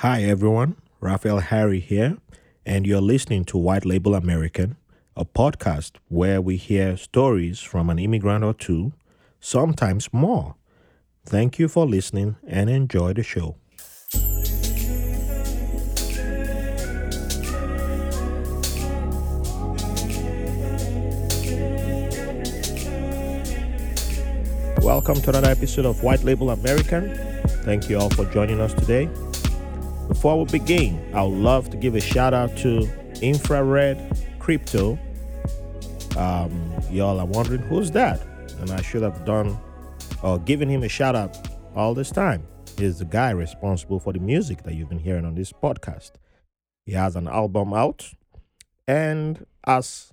Hi, everyone. Raphael Harry here, and you're listening to White Label American, a podcast where we hear stories from an immigrant or two, sometimes more. Thank you for listening and enjoy the show. Welcome to another episode of White Label American. Thank you all for joining us today. Before we begin, I would love to give a shout out to Infrared Crypto. Um, y'all are wondering who's that, and I should have done or given him a shout out all this time. He's the guy responsible for the music that you've been hearing on this podcast. He has an album out, and as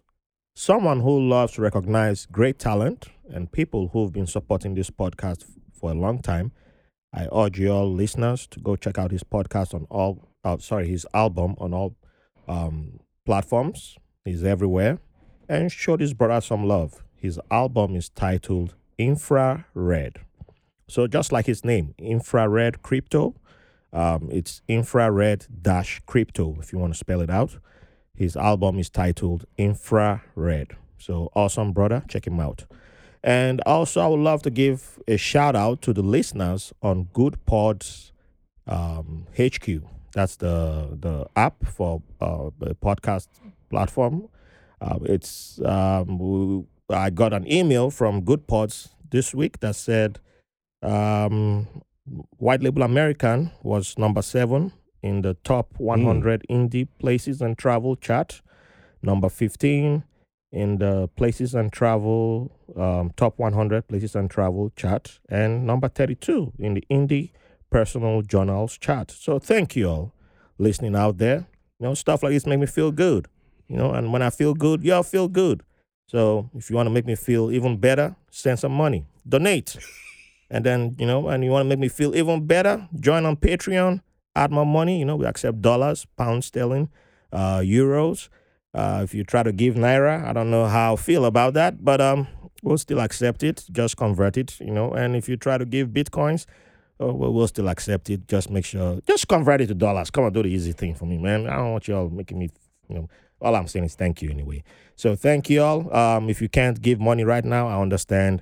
someone who loves to recognize great talent and people who've been supporting this podcast for a long time, I urge you all listeners to go check out his podcast on all, uh, sorry, his album on all um, platforms. He's everywhere. And show this brother some love. His album is titled Infrared. So just like his name, Infrared Crypto, um, it's infrared dash crypto if you want to spell it out. His album is titled Infrared. So awesome, brother. Check him out. And also, I would love to give a shout out to the listeners on Goodpods um, HQ. That's the the app for uh, the podcast platform. Uh, it's um, we, I got an email from Goodpods this week that said um, White Label American was number seven in the top 100 indie places and travel chart, number 15 in the places and travel um, top 100 places and travel chart, and number 32 in the indie personal journals chart. So thank you all listening out there. You know, stuff like this make me feel good. You know, and when I feel good, y'all feel good. So if you want to make me feel even better, send some money, donate. And then, you know, and you want to make me feel even better, join on Patreon, add more money. You know, we accept dollars, pounds sterling, uh, euros. Uh, if you try to give naira, I don't know how I feel about that, but um, we'll still accept it. Just convert it, you know. And if you try to give bitcoins, uh, we'll, still accept it. Just make sure, just convert it to dollars. Come on, do the easy thing for me, man. I don't want y'all making me, you know. All I'm saying is thank you anyway. So thank you all. Um, if you can't give money right now, I understand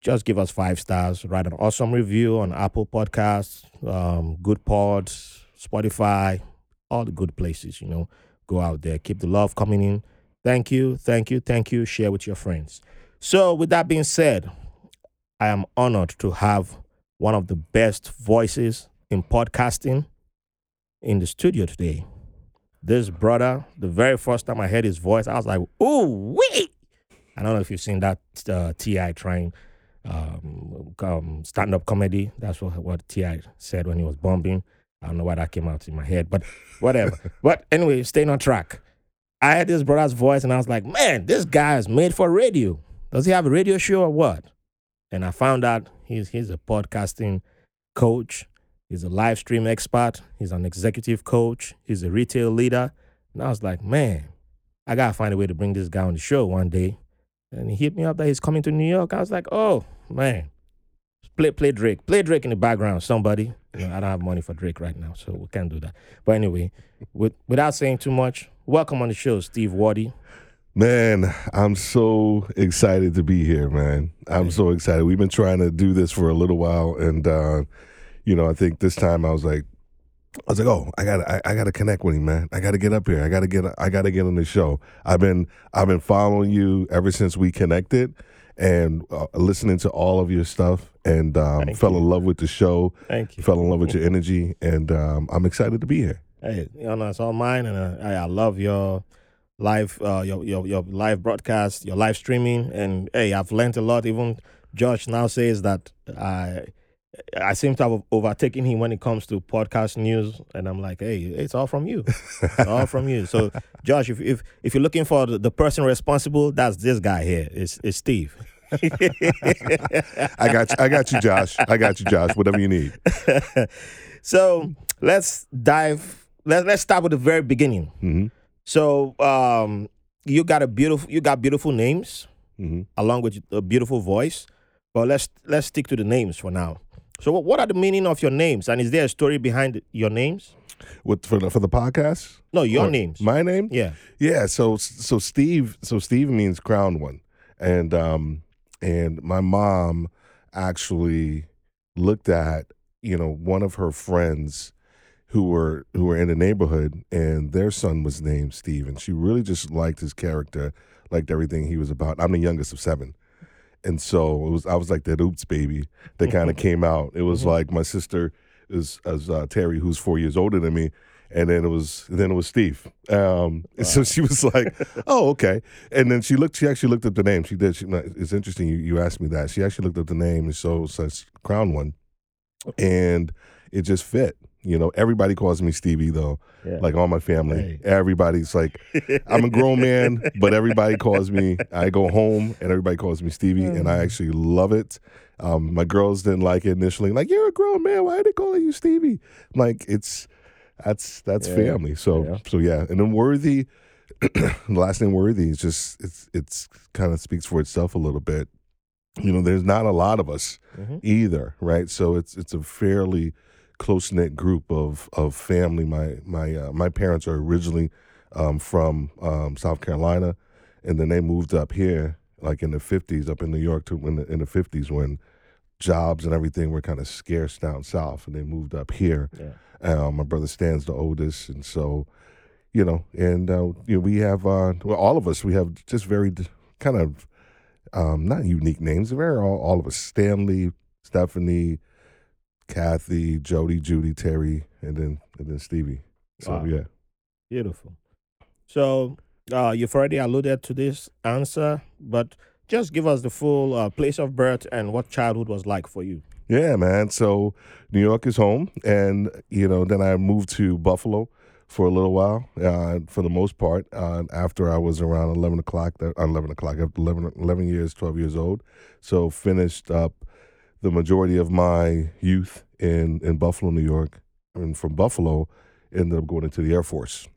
just give us five stars, write an awesome review on Apple Podcasts, um, Goodpods, Spotify, all the good places, you know. Go out there, keep the love coming in. Thank you, thank you, thank you. Share with your friends. So, with that being said, I am honored to have one of the best voices in podcasting in the studio today. This brother, the very first time I heard his voice, I was like, ooh, wait. I don't know if you've seen that uh, T.I. trying um, um, stand up comedy. That's what, what T.I. said when he was bombing. I don't know why that came out in my head, but whatever. but anyway, staying on track. I had this brother's voice and I was like, man, this guy is made for radio. Does he have a radio show or what? And I found out he's, he's a podcasting coach. He's a live stream expert. He's an executive coach. He's a retail leader. And I was like, man, I got to find a way to bring this guy on the show one day. And he hit me up that he's coming to New York. I was like, oh, man, play play Drake, play Drake in the background, somebody. You know, I don't have money for Drake right now, so we can't do that. But anyway, with, without saying too much, welcome on the show, Steve Worthy. Man, I'm so excited to be here, man. I'm so excited. We've been trying to do this for a little while, and uh, you know, I think this time I was like, I was like, oh, I got, I, I got to connect with him, man. I got to get up here. I got to get, I got to get on the show. I've been, I've been following you ever since we connected, and uh, listening to all of your stuff, and um, fell you. in love with the show. Thank you. Fell in love with your energy, and um, I'm excited to be here. Hey, you know, it's all mine, and uh, I, I love your live, uh, your, your your live broadcast, your live streaming, and hey, I've learned a lot. Even Josh now says that I. I seem to have overtaken him when it comes to podcast news, and I'm like, "Hey, it's all from you. It's all from you." So, Josh, if if if you're looking for the, the person responsible, that's this guy here. It's it's Steve. I got, you, I got you, Josh. I got you, Josh. Whatever you need. so let's dive. Let, let's start with the very beginning. hmm So um, you got a beautiful, you got beautiful names hmm along with a beautiful voice. But let's let's stick to the names for now. So what, what are the meaning of your names, and is there a story behind your names? What for the for the podcast? No, your Or names. My name? yeah. Yeah, so so Steve so Steve means crowned one. And um and my mom actually looked at, you know, one of her friends who were who were in the neighborhood and their son was named Steve and she really just liked his character, liked everything he was about. I'm the youngest of 7. And so it was I was like that oops baby that kind of came out. It was Mhm. like my sister is as uh, Terry who's 4 years older than me and then it was then it was Steve. Um, and so she was like, "Oh, okay." And then she looked. She actually looked up the name. She did. She, it's interesting. You, you asked me that. She actually looked up the name and so says Crown One, and it just fit. You know, everybody calls me Stevie though. Yeah. Like all my family, Hey. everybody's like, I'm a grown man, but everybody calls me. I go home and everybody calls me Stevie, and I Mm. actually love it. Um, my girls didn't like it initially. Like, you're a grown man. Why are they calling you Stevie? Like, it's that's that's Yeah. family. So Yeah. so yeah. And then Worthy, the last name Worthy is just it's it's kind of speaks for itself a little bit. You know, there's not a lot of us Mhm. either, right? So it's it's a fairly close knit group of of family. My my uh, my parents are originally um, from um, South Carolina, and then they moved up here like in the fifties, up in New York, to in the in the fifties when jobs and everything were kind of scarce down south, and they moved up here. Yeah. Um, my brother Stan's the oldest, and so you know, and uh, you know, we have uh, well, all of us. We have just very kind of um, not unique names. Very all, all of us: Stanley, Stephanie, Kathy, Jody, Judy, Terry, and then and then Stevie. So Wow. yeah, Beautiful. So uh, you've already alluded to this answer, but just give us the full uh, place of birth and what childhood was like for you. yeah, man. So New York is home, and you know, then I moved to Buffalo for a little while. Uh, for the most part, uh, after I was around eleven o'clock, uh, eleven o'clock, after 11, 11 years, twelve years old. So finished up the majority of my youth in in Buffalo, New York, and from Buffalo, ended up going into the Air Force.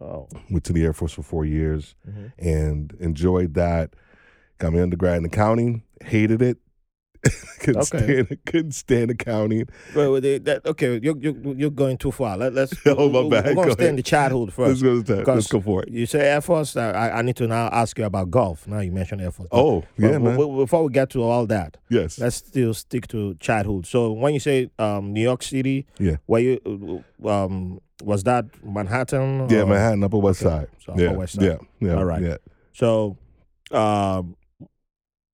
Oh. Went to the Air Force for four years Mhm. and enjoyed that. Got my undergrad in accounting. Hated it. couldn't Okay. stand couldn't stand accounting. Wait, they- that, okay, you're, you're, you're going too far. Let, let's. Oh, my we're, bad. We're going Go to stay in the childhood Let's first. go. Let's go for it. You say Air Force. Uh, I, I need to now ask you about golf. Now you mentioned Air Force. Oh, but yeah, man. w- w- before we get to all that, yes. let's still stick to childhood. So when you say um, New York City, Yeah. were you um, was that Manhattan? yeah, or- Manhattan, Upper West Okay, Side. so Upper yeah, West Side. yeah, yeah. All right. Yeah. So, um,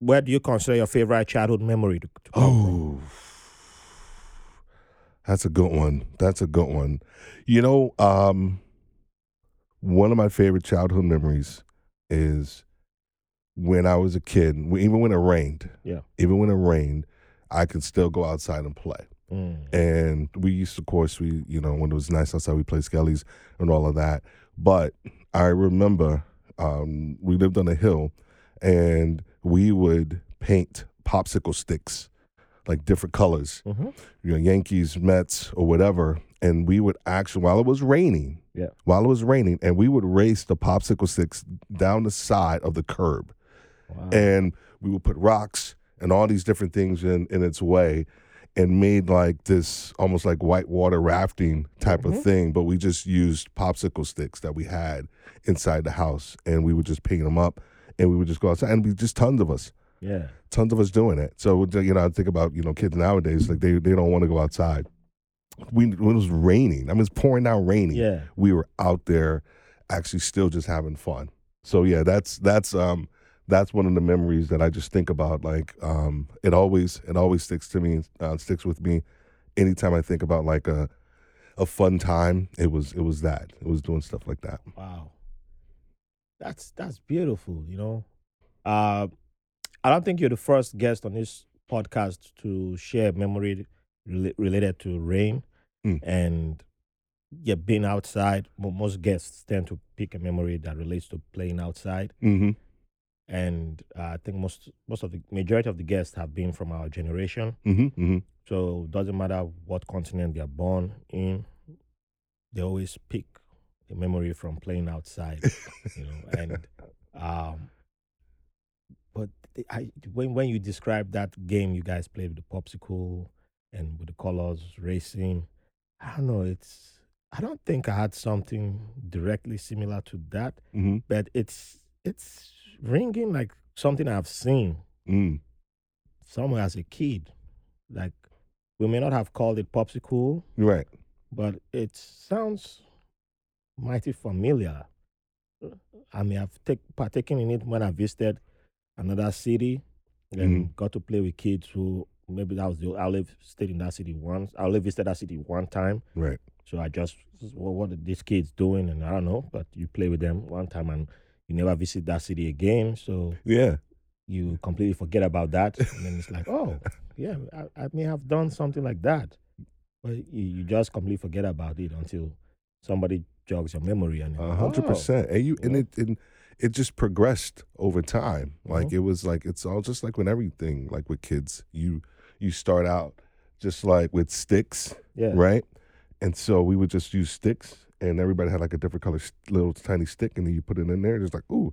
where do you consider your favorite childhood memory to, to? Oh, that's a good one. That's a good one. You know, um, one of my favorite childhood memories is when I was a kid. Even when it rained, Yeah. Even when it rained, I could still go outside and play. Mm. And we used to, of course, we you know when it was nice outside, we played skellies and all of that. But I remember um, we lived on a hill, and we would paint popsicle sticks, like different colors, Mhm. you know, Yankees, Mets, or whatever. And we would actually, while it was raining, Yeah. while it was raining, and we would race the popsicle sticks down the side of the curb Wow. and we would put rocks and all these different things in in its way and made like this almost like whitewater rafting type Mhm. of thing but we just used popsicle sticks that we had inside the house and we would just paint them up and we would just go outside and we just tons of us yeah. tons of us doing it so you know i think about you know kids nowadays like they, they don't want to go outside we, when it was raining i mean it's pouring down raining Yeah. we were out there actually still just having fun. So yeah, that's that's um that's one of the memories that I just think about. Like um it always it always sticks to me, uh, sticks with me. Anytime I think about like a a fun time, it was it was that it was doing stuff like that. Wow. That's that's beautiful, you know. Uh I don't think you're the first guest on this podcast to share memory rela- related to rain Mm. and yeah, being outside. Most guests tend to pick a memory that relates to playing outside, Mm-hmm. and uh, I think most most of the majority of the guests have been from our generation. Mm-hmm. Mm-hmm. So it doesn't matter what continent they're born in, they always pick memory from playing outside, you know. And um, but I when when you describe that game you guys played with the popsicle and with the colors racing, I don't know. It's I don't think I had something directly similar to that, Mm-hmm. but it's it's ringing like something I've seen Mm. somewhere as a kid. Like we may not have called it popsicle, Right. but it sounds mighty familiar. I may have take, partaken in it when I visited another city and mm-hmm. got to play with kids who maybe that was the I only stayed in that city once. I only visited that city one time. Right. So I just, well, what are these kids doing? And I don't know, but you play with them one time and you never visit that city again. So Yeah. you completely forget about that. And then it's like, oh, yeah, I, I may have done something like that. But you, you just completely forget about it until somebody jogs your memory. And A hundred percent. And you and it and it just progressed over time. Like Mhm. it was like it's all just like when everything, like with kids. You you start out just like with sticks, Yeah. right? And so we would just use sticks, and everybody had like a different color, little tiny stick, and then you put it in there, and it's like ooh,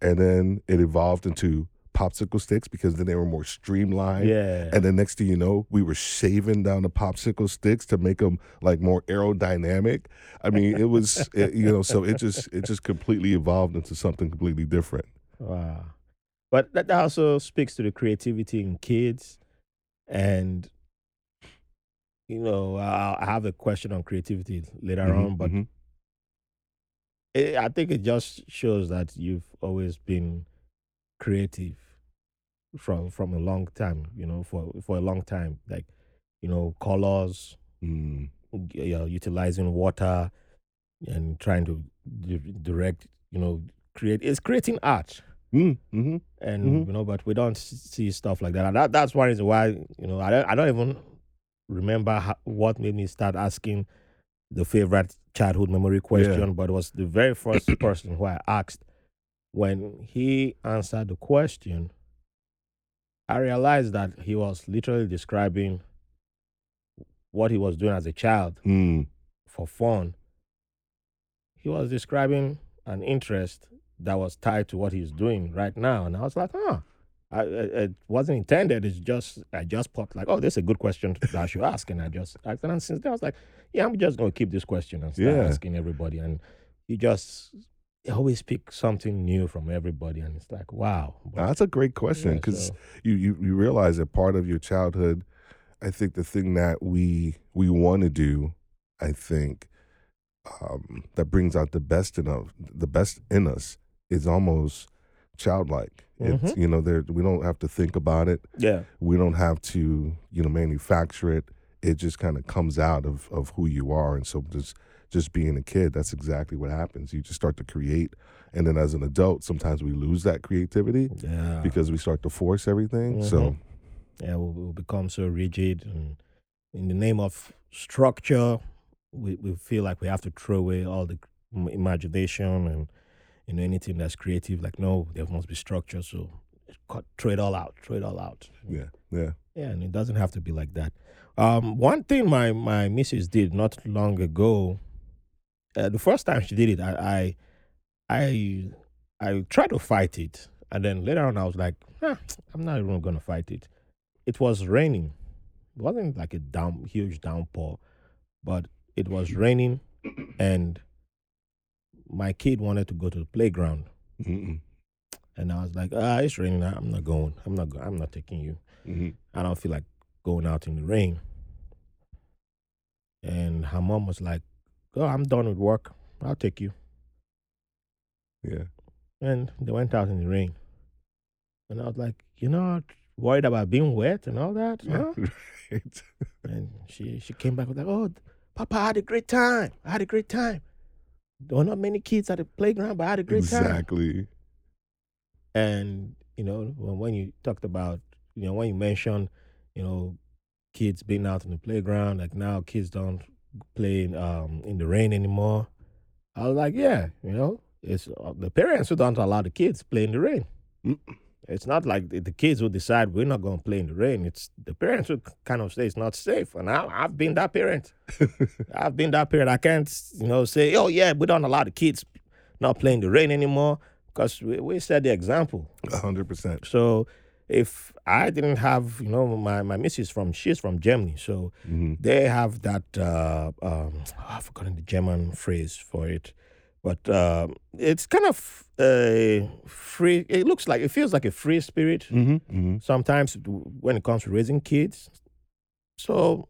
and then it evolved into popsicle sticks because then they were more streamlined. Yeah. And then next thing you know, we were shaving down the popsicle sticks to make them like more aerodynamic. I mean, it was it, you know, so it just it just completely evolved into something completely different. Wow. But that also speaks to the creativity in kids. And, you know, I have a question on creativity later Mhm, on, but mhm. it, I think it just shows that you've always been creative from from a long time, you know, for for a long time. Like, you know, colors, Mm, you know, utilizing water and trying to di- direct, you know, create it's creating art. mm, mhm. and Mhm. you know, but we don't see stuff like that. And that that's one reason why you know I don't I don't even remember how, what made me start asking the favorite childhood memory question, but it was the very first person who I asked when he answered the question. I realized that he was literally describing what he was doing as a child Mm, for fun. He was describing an interest that was tied to what he's doing right now, and I was like, huh. I, it wasn't intended. It's just I just popped like, oh, this is a good question that I should ask, and I just asked. And since then, I was like, yeah, I'm just gonna keep this question and start Yeah. asking everybody. And he just always pick something new from everybody, and it's like, wow. But, that's a great question yeah, because so- you, you you realize that part of your childhood, I think the thing that we we want to do, I think, um, that brings out the best in us, the best in us, is almost childlike. It's you know there we don't have to think about it. yeah, we don't have to you know manufacture it it just kind of comes out of of who you are and so just just being a kid that's exactly what happens you just start to create and then as an adult sometimes we lose that creativity yeah, because we start to force everything so yeah, we'll, we'll become so rigid, and in the name of structure, we, we feel like we have to throw away all the imagination and you know anything that's creative. Like, no, there must be structure. So, cut, throw it all out. Throw it all out. yeah yeah Yeah, and it doesn't have to be like that. Um, one thing my my missus did not long ago, uh, the first time she did it, I I I, I tried to fight it, and then later on I was like, huh, I'm not even gonna fight it. It was raining. It wasn't like a down huge downpour, but it was raining, and my kid wanted to go to the playground, Mm-mm. and I was like, ah, it's raining. I'm not going. I'm not. Go- I'm not taking you. Mhm. I don't feel like going out in the rain. And her mom was like, Oh, I'm done with work. I'll take you. yeah And they went out in the rain. And I was like, You're not worried about being wet and all that? Huh? Right. And she, she came back with like, Oh, Papa, I had a great time. I had a great time. There were not many kids at the playground, but I had a great time. exactly And you know, when, when you talked about, you know, when you mentioned, you know, kids being out in the playground, like now kids don't play in, um, in the rain anymore. I was like, yeah, you know, it's uh, the parents who don't allow the kids play in the rain. Mm. It's not like the, the kids who decide we're not going to play in the rain. It's the parents who kind of say it's not safe. And I, I've been that parent. I've been that parent. I can't, you know, say, oh yeah, we don't allow the kids not playing the rain anymore because we, we set the example. Hundred percent So if I didn't have, you know, my my missus from she's from Germany, so hmm they have that. Uh, um, I've forgotten the German phrase for it, but um, it's kind of a free. It looks like it feels like a free spirit hmm hmm sometimes when it comes to raising kids. So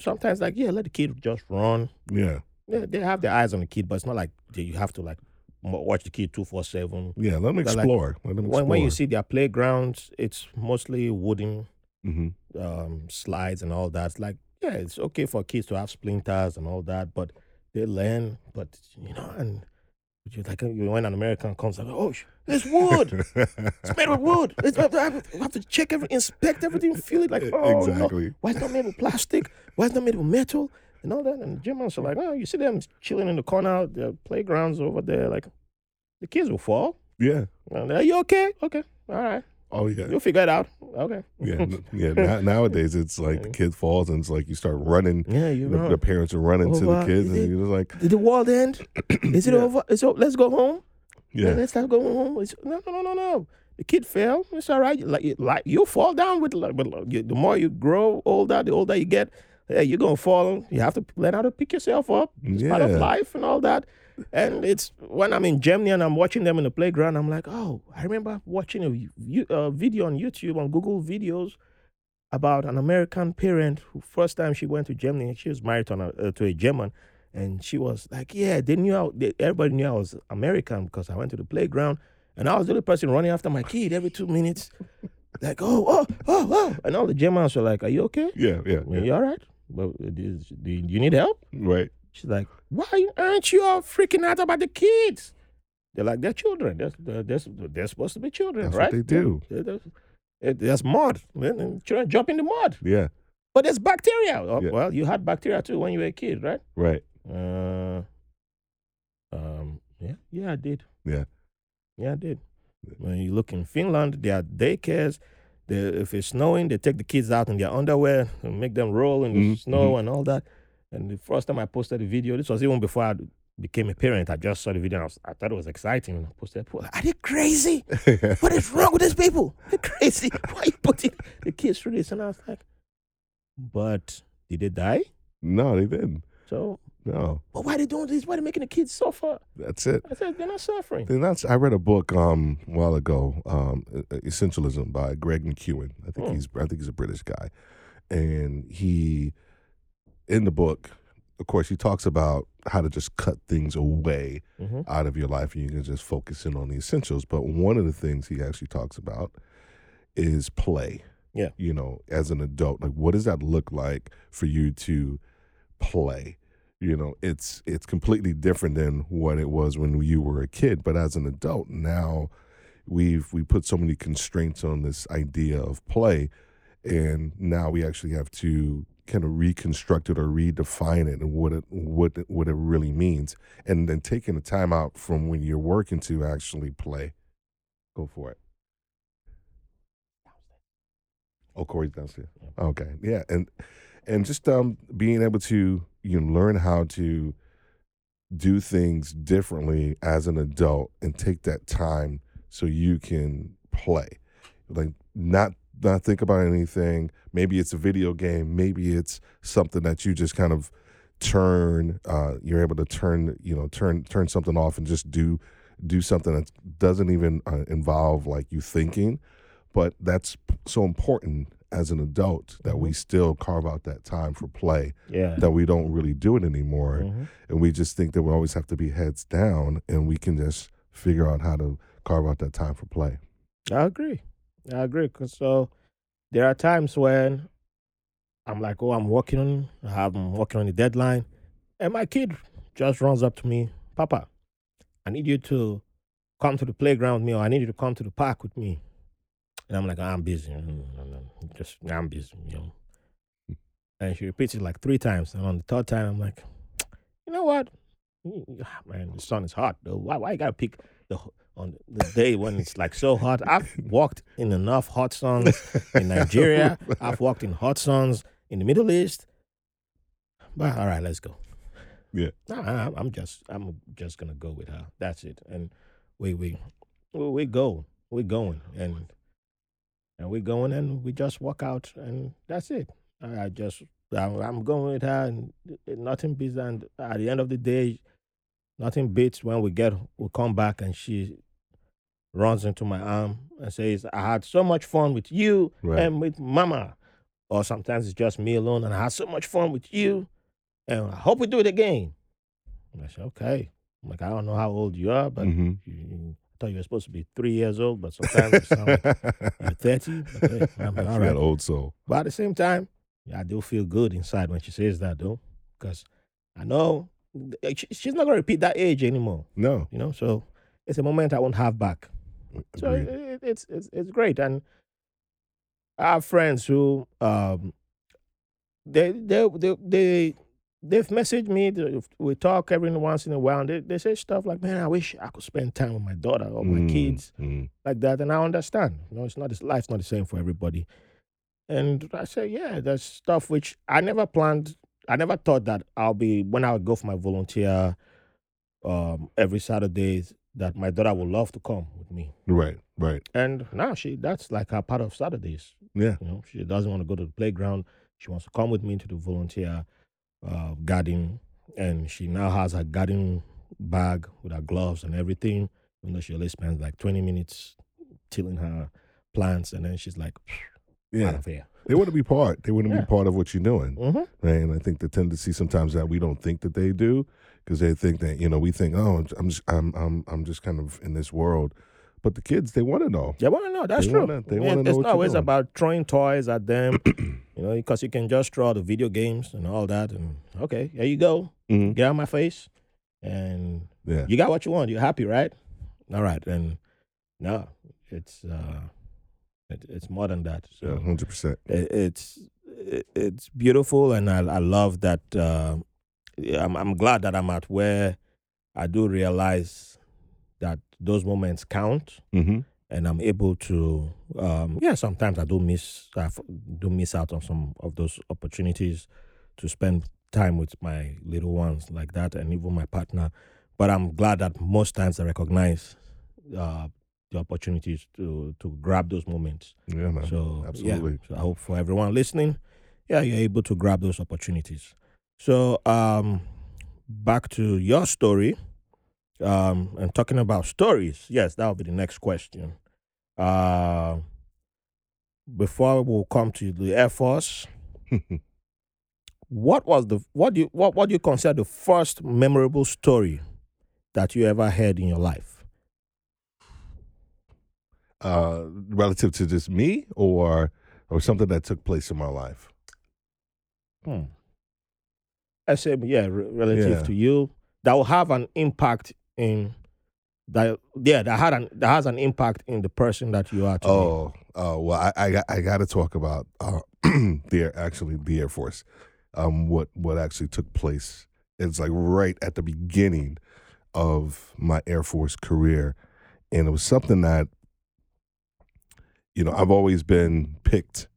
sometimes, like, yeah, let the kid just run. Yeah. Yeah, they have their eyes on the kid, but it's not like you have to like watch the kid two four seven. Yeah. Let them like- explore. let them explore. When when you see their playgrounds, it's mostly wooden hmm um, slides and all that. It's like, yeah, it's okay for kids to have splinters and all that, but they learn. But you know, and you like when an American comes like, oh, it's wood. It's made with wood. It's, I have to check every, inspect everything, feel it like, oh, no. exactly. Why is it not made with plastic? Why is it not made with metal? And all that. And the Germans are like, oh, you see them chilling in the corner, the playgrounds over there. Like, the kids will fall. Yeah. And are you okay? Okay. All right. Oh yeah. You'll figure it out. Okay. Yeah. yeah. Now, nowadays, it's like the kid falls and it's like you start running. Yeah, you The, the parents are running to the kids, Is and it- you're just like, Did the world end? Is it Yeah. over? It's over. Let's go home. yeah, Let's start going home. It's, no, no, no, no, no. The kid fell. It's all right. Like, you- like you fall down with, like, you, the more you grow older, the older you get. Yeah, you're gonna fall. You have to learn how to pick yourself up. It's part of life and all that. And it's when I'm in Germany and I'm watching them in the playground. I'm like, oh, I remember watching a uh, video on YouTube on Google Videos about an American parent who first time she went to Germany. She was married to, an, uh, to a German, and she was like, yeah, they knew I, they, everybody knew I was American because I went to the playground, and I was the only person running after my kid every two minutes, like, oh, oh, oh, oh, and all the Germans were like, are you okay? yeah, yeah, Are yeah. you all right? But do you, need help? right. She's like, why aren't you all freaking out about the kids? They're like, they're children. They're, they're, they're, supposed to be children, That's right? they do. They're- There's mud. Children jump in the mud. Yeah, But there's bacteria. Oh, Yeah. Well, you had bacteria too when you were a kid, right? right. Uh, um, yeah, yeah, I did. Yeah. Yeah, I did. When you look in Finland, there are daycares. They, if it's snowing, they take the kids out in their underwear and make them roll in the Mhm, snow and all that. And the first time I posted the video, this was even before I became a parent. I just saw the video and I, was, I thought it was exciting. And I posted, it. are they crazy? What is wrong with these people? They're crazy. Why are you putting the kids through this? And I was like, but did they die? no, they didn't. So, No, but why are they doing this? Why are they making the kids suffer? that's it. I said, they're not suffering. And that's I read a book um a while ago, um, Essentialism by Greg McKeown. I think Hmm. he's I think he's a British guy, and he in the book, of course, he talks about how to just cut things away hmm out of your life, and you can just focus in on the essentials. But one of the things he actually talks about is play. Yeah. you know, as an adult, like what does that look like for you to play? You know it's it's completely different than what it was when you were a kid. But as an adult now we've we put so many constraints on this idea of play and now we actually have to kind of reconstruct it or redefine it and what it what it, what it really means. And then taking the time out from when you're working to actually play go for it. Oh corey's downstairs. Okay. Yeah and and just um being able to you learn how to do things differently as an adult and take that time so you can play. Like not not think about anything. Maybe it's a video game. Maybe it's something that you just kind of turn uh you're able to turn you know turn turn something off and just do do something that doesn't even uh, involve like you thinking. But that's so important as an adult that we still carve out that time for play Yeah. that we don't really do it anymore Mhm. and we just think that we always have to be heads down and we can just figure out how to carve out that time for play I agree. I agree. Cause so there are times when I'm like, oh, I'm working on, I'm working on the deadline, and my kid just runs up to me, Papa, I need you to come to the playground with me, or I need you to come to the park with me. And I'm like, I'm busy. Mm, mm, mm, Just I'm busy, you know. And she repeats it like three times, and on the third time, I'm like, you know what? Ah, Man, the sun is hot. Though. Why? Why you gotta pick the on the day when it's like so hot? I've walked in enough hot suns in Nigeria. I've walked in hot suns in the Middle East. But all right, let's go. Yeah. Nah, I'm- just I'm just gonna go with her. That's it. And we we we, we go. We're going. And and we go in and we just walk out, and that's it. I I just I'm I'm going with her, and nothing beats. And at the end of the day, nothing beats when we get we come back and she runs into my arm and says, "I had so much fun with you Right. and with Mama," or sometimes it's just me alone, and I had so much fun with you, and I hope we do it again. And I said, "Okay." I'm like, I don't know how old you are, but hmm you, you- I thought you were supposed to be three years old, but sometimes you sound like you're 30. But hey, I'm like, all right. old soul. But at the same time, yeah, I do feel good inside when she says that, though, because I know she's not going to repeat that age anymore, No. you know? So it's a moment I won't have back. So it, it, it's, it's, it's great. And I have friends who, um, they, they, they, they, they've messaged me. We talk every once in a while, and they, they say stuff like, man, I wish I could spend time with my daughter or my Mm, kids mm. like that, and I understand. You know, it's not life's not the same for everybody. And I say, yeah, there's stuff which I never planned. I never thought that I'll be when I would go for my volunteer um, every Saturday that my daughter would love to come with me. Right. Right. And now she that's like her part of Saturdays. Yeah. You know, she doesn't want to go to the playground. She wants to come with me to the volunteer uh, garden, and she now has her garden bag with her gloves and everything. Even though she only spends like twenty minutes tilling her plants, and then she's like, out Yeah. of here. They want to be part. They want to Yeah. be part of what you're doing. Mm-hmm. Right? And I think the tendency sometimes that we don't think that they do because they think that you know we think oh I'm just, I'm I'm I'm just kind of in this world, but the kids they want to know. They want to know. That's They true. wanna- they I wanna know it's what not you're always doing. about throwing toys at them, you know, because you can just throw the video games and all that, and okay, here you go, Mhm. get out of my face, and Yeah. you got what you want. You're happy, right? All right, and no, it's uh, it, it's more than that. So Yeah. Hundred percent. it, it's it, it's beautiful, and I I love that. Uh, I'm I'm glad that I'm at where I do realize that those moments count, Mm-hmm. and I'm able to. Um, yeah, sometimes I do miss I do miss out on some of those opportunities to spend time with my little ones like that, and even my partner. But I'm glad that most times I recognize uh, the opportunities to to grab those moments. Yeah, man. So absolutely. yeah. So I hope for everyone listening, yeah, you're able to grab those opportunities. So um, back to your story, um, and talking about stories. Yes, that will be the next question. Uh, before we'll come to the Air Force, what was the what do you what what do you consider the first memorable story that you ever heard in your life? uh, relative to just me or or something that took place in my life. Hmm. I say, yeah, relative Yeah. to you, that will have an impact in that. Yeah, that had an that has an impact in the person that you are. Today. Oh, oh well, I I, got- I got to talk about uh, the Air- actually the Air Force. Um, what what actually took place? It's like right at the beginning of my Air Force career, and it was something that you know I've always been picked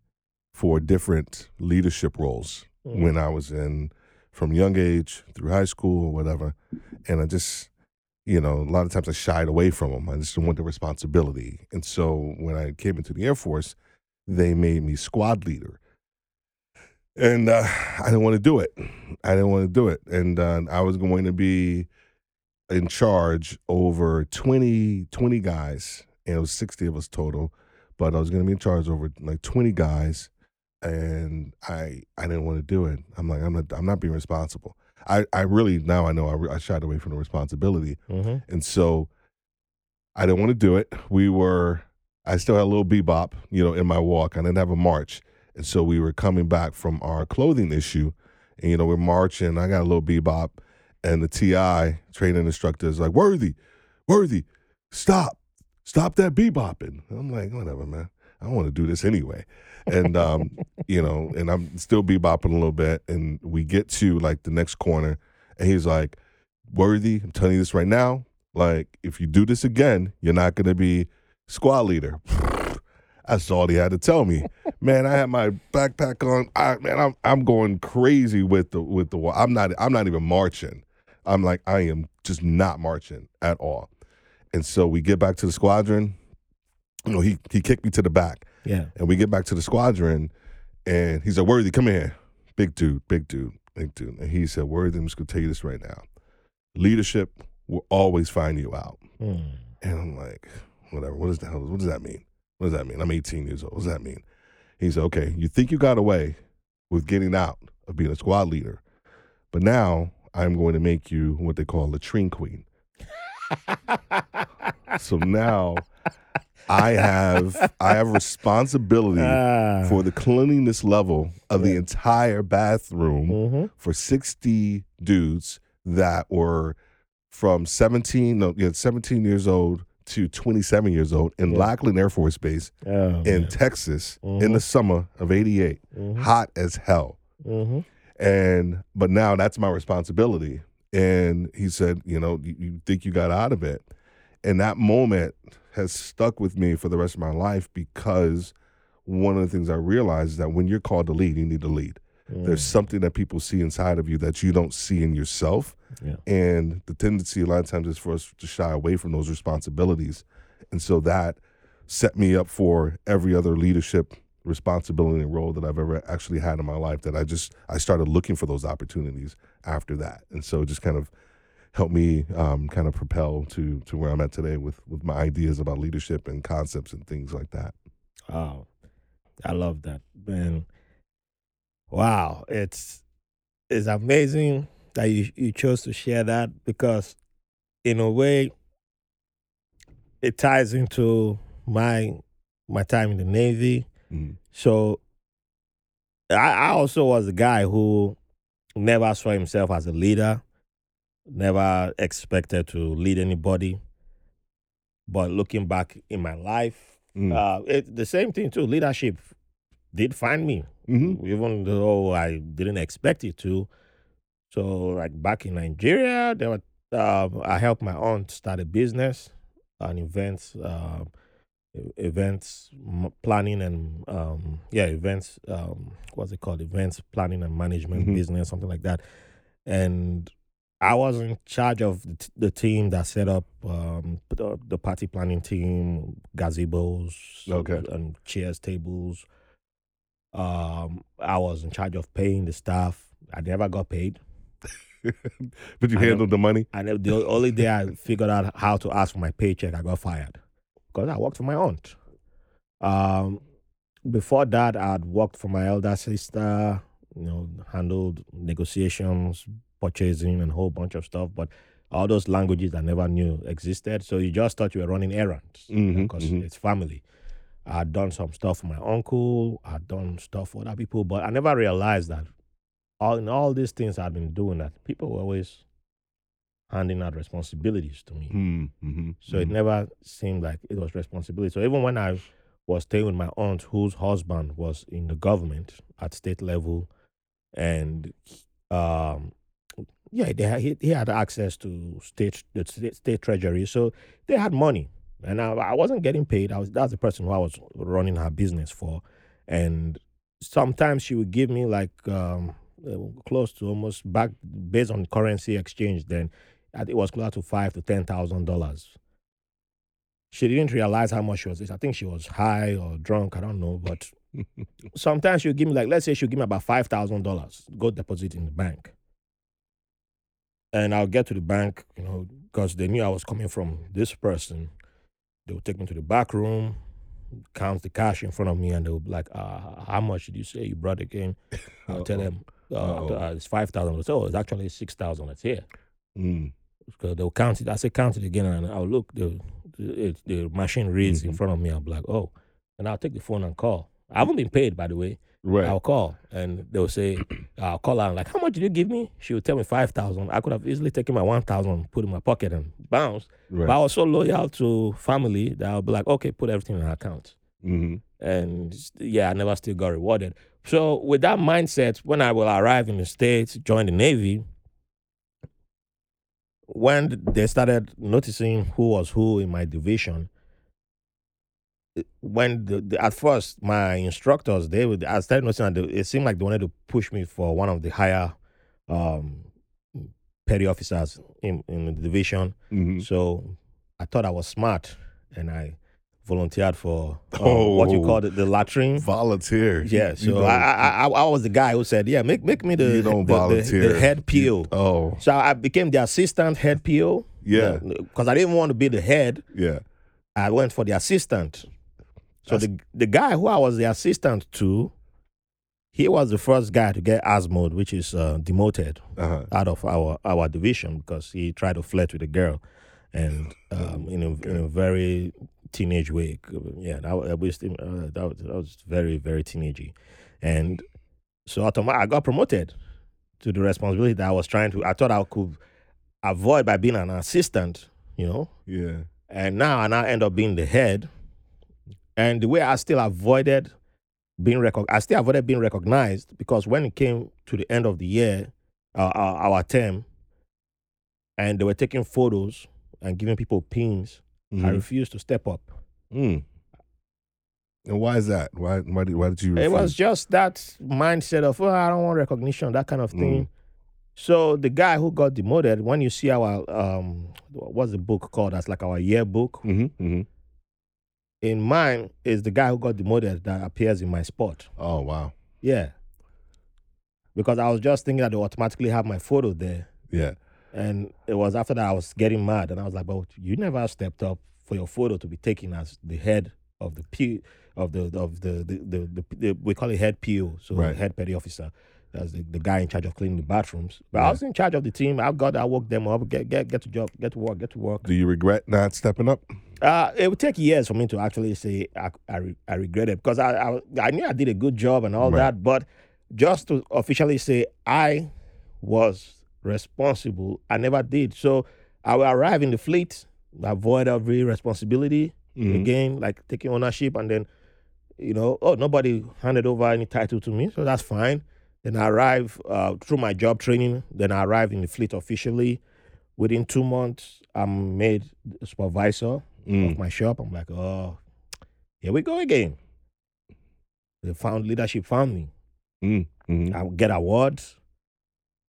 for different leadership roles Mm. when I was in from young age through high school or whatever, and I just you know, a lot of times I shied away from them. I just didn't want the responsibility. And so when I came into the Air Force, they made me squad leader. And uh, I didn't want to do it. I didn't want to do it. And uh, I was going to be in charge over 20, 20 guys, and it was 60 of us total. But I was going to be in charge over like 20 guys, and I I didn't want to do it. I'm like, I'm not I'm not being responsible. I, I really now I know I, I shied away from the responsibility, Mhm. and so I didn't want to do it. We were I still had a little bebop, you know, in my walk. I didn't have a march, and so we were coming back from our clothing issue, and you know we're marching. I got a little bebop, and the TI training instructor is like, "Worthy, worthy, stop, stop that bebopping." I'm like, whatever, man. I don't want to do this anyway. And um, you know, and I'm still bebopping a little bit, and we get to like the next corner, and he's like, "Worthy, I'm telling you this right now. Like, if you do this again, you're not gonna be squad leader." That's all he had to tell me. Man, I had my backpack on. I man, I'm I'm going crazy with the with the. I'm not I'm not even marching. I'm like I am just not marching at all. And so we get back to the squadron. You know, he he kicked me to the back. Yeah. And we get back to the squadron, and he's like, Worthy, come here. Big dude, big dude, big dude. And he said, Worthy, I'm just going to tell you this right now. Leadership will always find you out. Mm. And I'm like, whatever. What does the hell? What does that mean? What does that mean? I'm 18 years old. What does that mean? He said, okay, you think you got away with getting out of being a squad leader, but now I'm going to make you what they call a latrine queen. so now I have I have responsibility Ah. for the cleanliness level of the entire bathroom Mhm. for 60 dudes that were from 17 no yeah 17 years old to 27 years old in Yeah. Lackland Air Force Base Oh, in man. Texas in Mhm. the summer of 88 Mhm. hot as hell Mhm. and but now that's my responsibility and he said you know you, you think you got out of it and that moment has stuck with me for the rest of my life because one of the things I realized is that when you're called to lead, you need to lead. There's mm. something that people see inside of you that you don't see in yourself. Yeah. And the tendency a lot of times is for us to shy away from those responsibilities. And so that set me up for every other leadership responsibility and role that I've ever actually had in my life that I just I started looking for those opportunities after that. And so just kind of helped me um, kind of propel to to where I'm at today with with my ideas about leadership and concepts and things like that. Wow. I love that. Man. Wow. It's it's amazing that you you chose to share that because in a way it ties into my my time in the Navy. Mhm. So I, I also was a guy who never saw himself as a leader, never expected to lead anybody. But looking back in my life, Mm. uh, it, the same thing too. Leadership did find me, Mhm. even though I didn't expect it to. So, like back in Nigeria, there were um, I helped my aunt start a business, an events, uh, events planning and um, yeah, events. Um, what's it called? Events planning and management Mhm. business, something like that. And I was in charge of the, t- the team that set up um, the, the party planning team, gazebos, Okay. and chairs, tables. Um, I was in charge of paying the staff. I never got paid. but you I know. handled the money. And the- the only day I figured out how to ask for my paycheck, I got fired because I worked for my aunt. Um, before that, I'd worked for my elder sister. You know, handled negotiations, purchasing, and a whole bunch of stuff. But all those languages I never knew existed. So you just thought you were running errands because mhm. it's family. I'd done some stuff for my uncle. I'd done stuff for other people, but I never realized that all in all these things I'd been doing that people were always handing out responsibilities to me. Mm, mhm, So it mhm. never seemed like it was responsibility. So even when I was staying with my aunt, whose husband was in the government at state level, and um, yeah, they had, he, he had access to state the state, state treasury, so they had money, and I, I wasn't getting paid. I was that's the person who I was running her business for, and sometimes she would give me like um, uh, close to almost back based on currency exchange. Then I think it was close to five to ten thousand dollars. She didn't realize how much she was. I think she was high or drunk. I don't know, but sometimes she'll give me like let's say she'll give me about five thousand dollars. Go deposit in the bank, and I'll get to the bank, you know, because they knew I was coming from this person. They would take me to the back room, count the cash in front of me, and they would be like, uh, "How much did you say you brought again?" I'll tell them uh, uh, it's five thousand. They say, "Oh, it's actually six thousand. It's here." Mm. because they'll count it. I say count it again, and I'll look. The the, the machine reads in Mhm. front of me. I'll be like, oh, and I'll take the phone and call. I haven't been paid, by the way. Right. I'll call, and they'll say, I'll call her. I'm like, how much did you give me? She would tell me five thousand. I could have easily taken my one thousand, put in my pocket, and bounce. right. But I was so loyal to family that I'll be like, okay, put everything in her account. hmm And yeah, I never still got rewarded. So with that mindset, when I will arrive in the States, join the Navy, when they started noticing who was who in my division, when the, the, at first my instructors they would I started noticing that they, it seemed like they wanted to push me for one of the higher um, petty officers in, in the division. hmm So I thought I was smart, and I volunteered for uh, what you Oh. call it, the latrine. Volunteer. Yeah, so I, I I I was the guy who said, yeah, make make me the You don't the- the- volunteer. the, head PO. oh, So I became the assistant head PO. Yeah. because I didn't want to be the head. yeah. I went for the assistant. So the the guy who I was the assistant to, he was the first guy to get Asmode, which is uh, demoted Uh-huh. out of our our division because he tried to flirt with a girl, and um, in a in a very teenage way. Yeah, that was, that was, uh, that was, that was very very teenagey, and so automa- I got promoted to the responsibility that I was trying to. I thought I could avoid by being an assistant, you know, Yeah. and now I now end up being the head. And the way I still avoided being recog- I still avoided being recognized because when it came to the end of the year, uh, our, our term, and they were taking photos and giving people pins, I Mhm. refused to step up. Mm. And why is that? Why why did why did you? It was just that mindset of, oh, I don't want recognition, that kind of thing. So the guy who got demoted, when you see our, um, what's the book called? That's like our yearbook. Mhm, mhm. In mine is the guy who got demoted that appears in my spot. Oh wow. Yeah. Because I was just thinking that they automatically have my photo there. Yeah. And it was after that I was getting mad. And I was like, but you never stepped up for your photo to be taken as the head of the P of the of the the, the, the, the we call it head PO, so Right. head petty officer. That's the, the guy in charge of cleaning the bathrooms. But Yeah. I was in charge of the team. I got I woke them up, get get get to job, get to work, get to work. Do you regret not stepping up? Uh, it would take years for me to actually say I, I, re- I regret it because I, I I knew I did a good job and all Right. that, but just to officially say I was responsible, I never did. So I will arrive in the fleet, avoid every responsibility Mhm. again, like taking ownership, and then you know, oh nobody handed over any title to me, so that's fine. Then I arrive uh, through my job training. Then I arrive in the fleet officially. Within two months, I'm made supervisor Mm. of my shop. I'm like, oh, here we go again. They found leadership found me. Mm. Mhm. I get awards,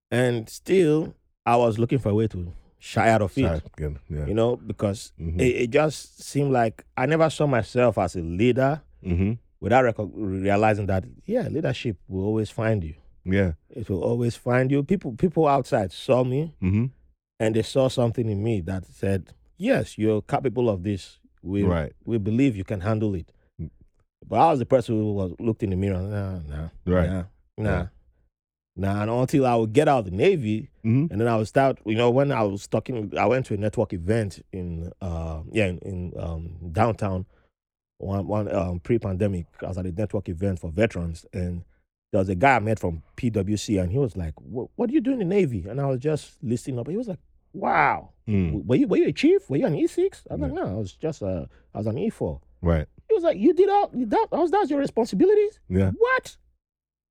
and still I was looking for a way to shy out of it. Again, Yeah. You know, because Mhm. it, it just seemed like I never saw myself as a leader Mhm. without reco- realizing that yeah, leadership will always find you. Yeah. It will always find you. People people outside saw me Mm-hmm. and they saw something in me that said, "Yes, you're capable of this. We Right. we believe you can handle it." Mm. But I was the person who was looked in the mirror. Nah, nah, Right. nah, nah. And until I would get out of the Navy, Mm-hmm. and then I would start. You know, when I was talking, I went to a network event in uh yeah in, in um downtown. One one um, pre-pandemic, I was at a network event for veterans, and there was a guy I met from PwC, and he was like, "What, do you do in the Navy?" And I was just listening up. He was like, "Wow, Mm. were you were you a chief? Were you an E six? I was like, Yeah. "No, I was just uh, I was an E 4 Right. He was like, "You did all that? That was that's your responsibilities? Yeah. What?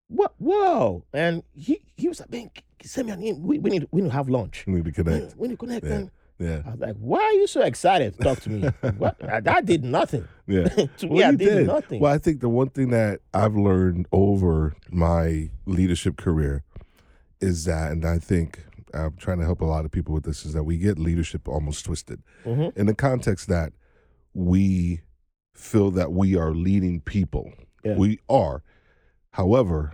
What? Whoa!" And he he was like, "Man, send me an email. We, we need we need to have lunch. We need to connect. need, we need to connect." Yeah. And Yeah. I was like, "Why are you so excited to talk to me? what? I, I did nothing. Yeah. to me, Well, I did, did. nothing." Well, I think the one thing that I've learned over my leadership career is that, and I think I'm trying to help a lot of people with this, is that we get leadership almost twisted Mhm. in the context that we feel that we are leading people. Yeah. We are. However,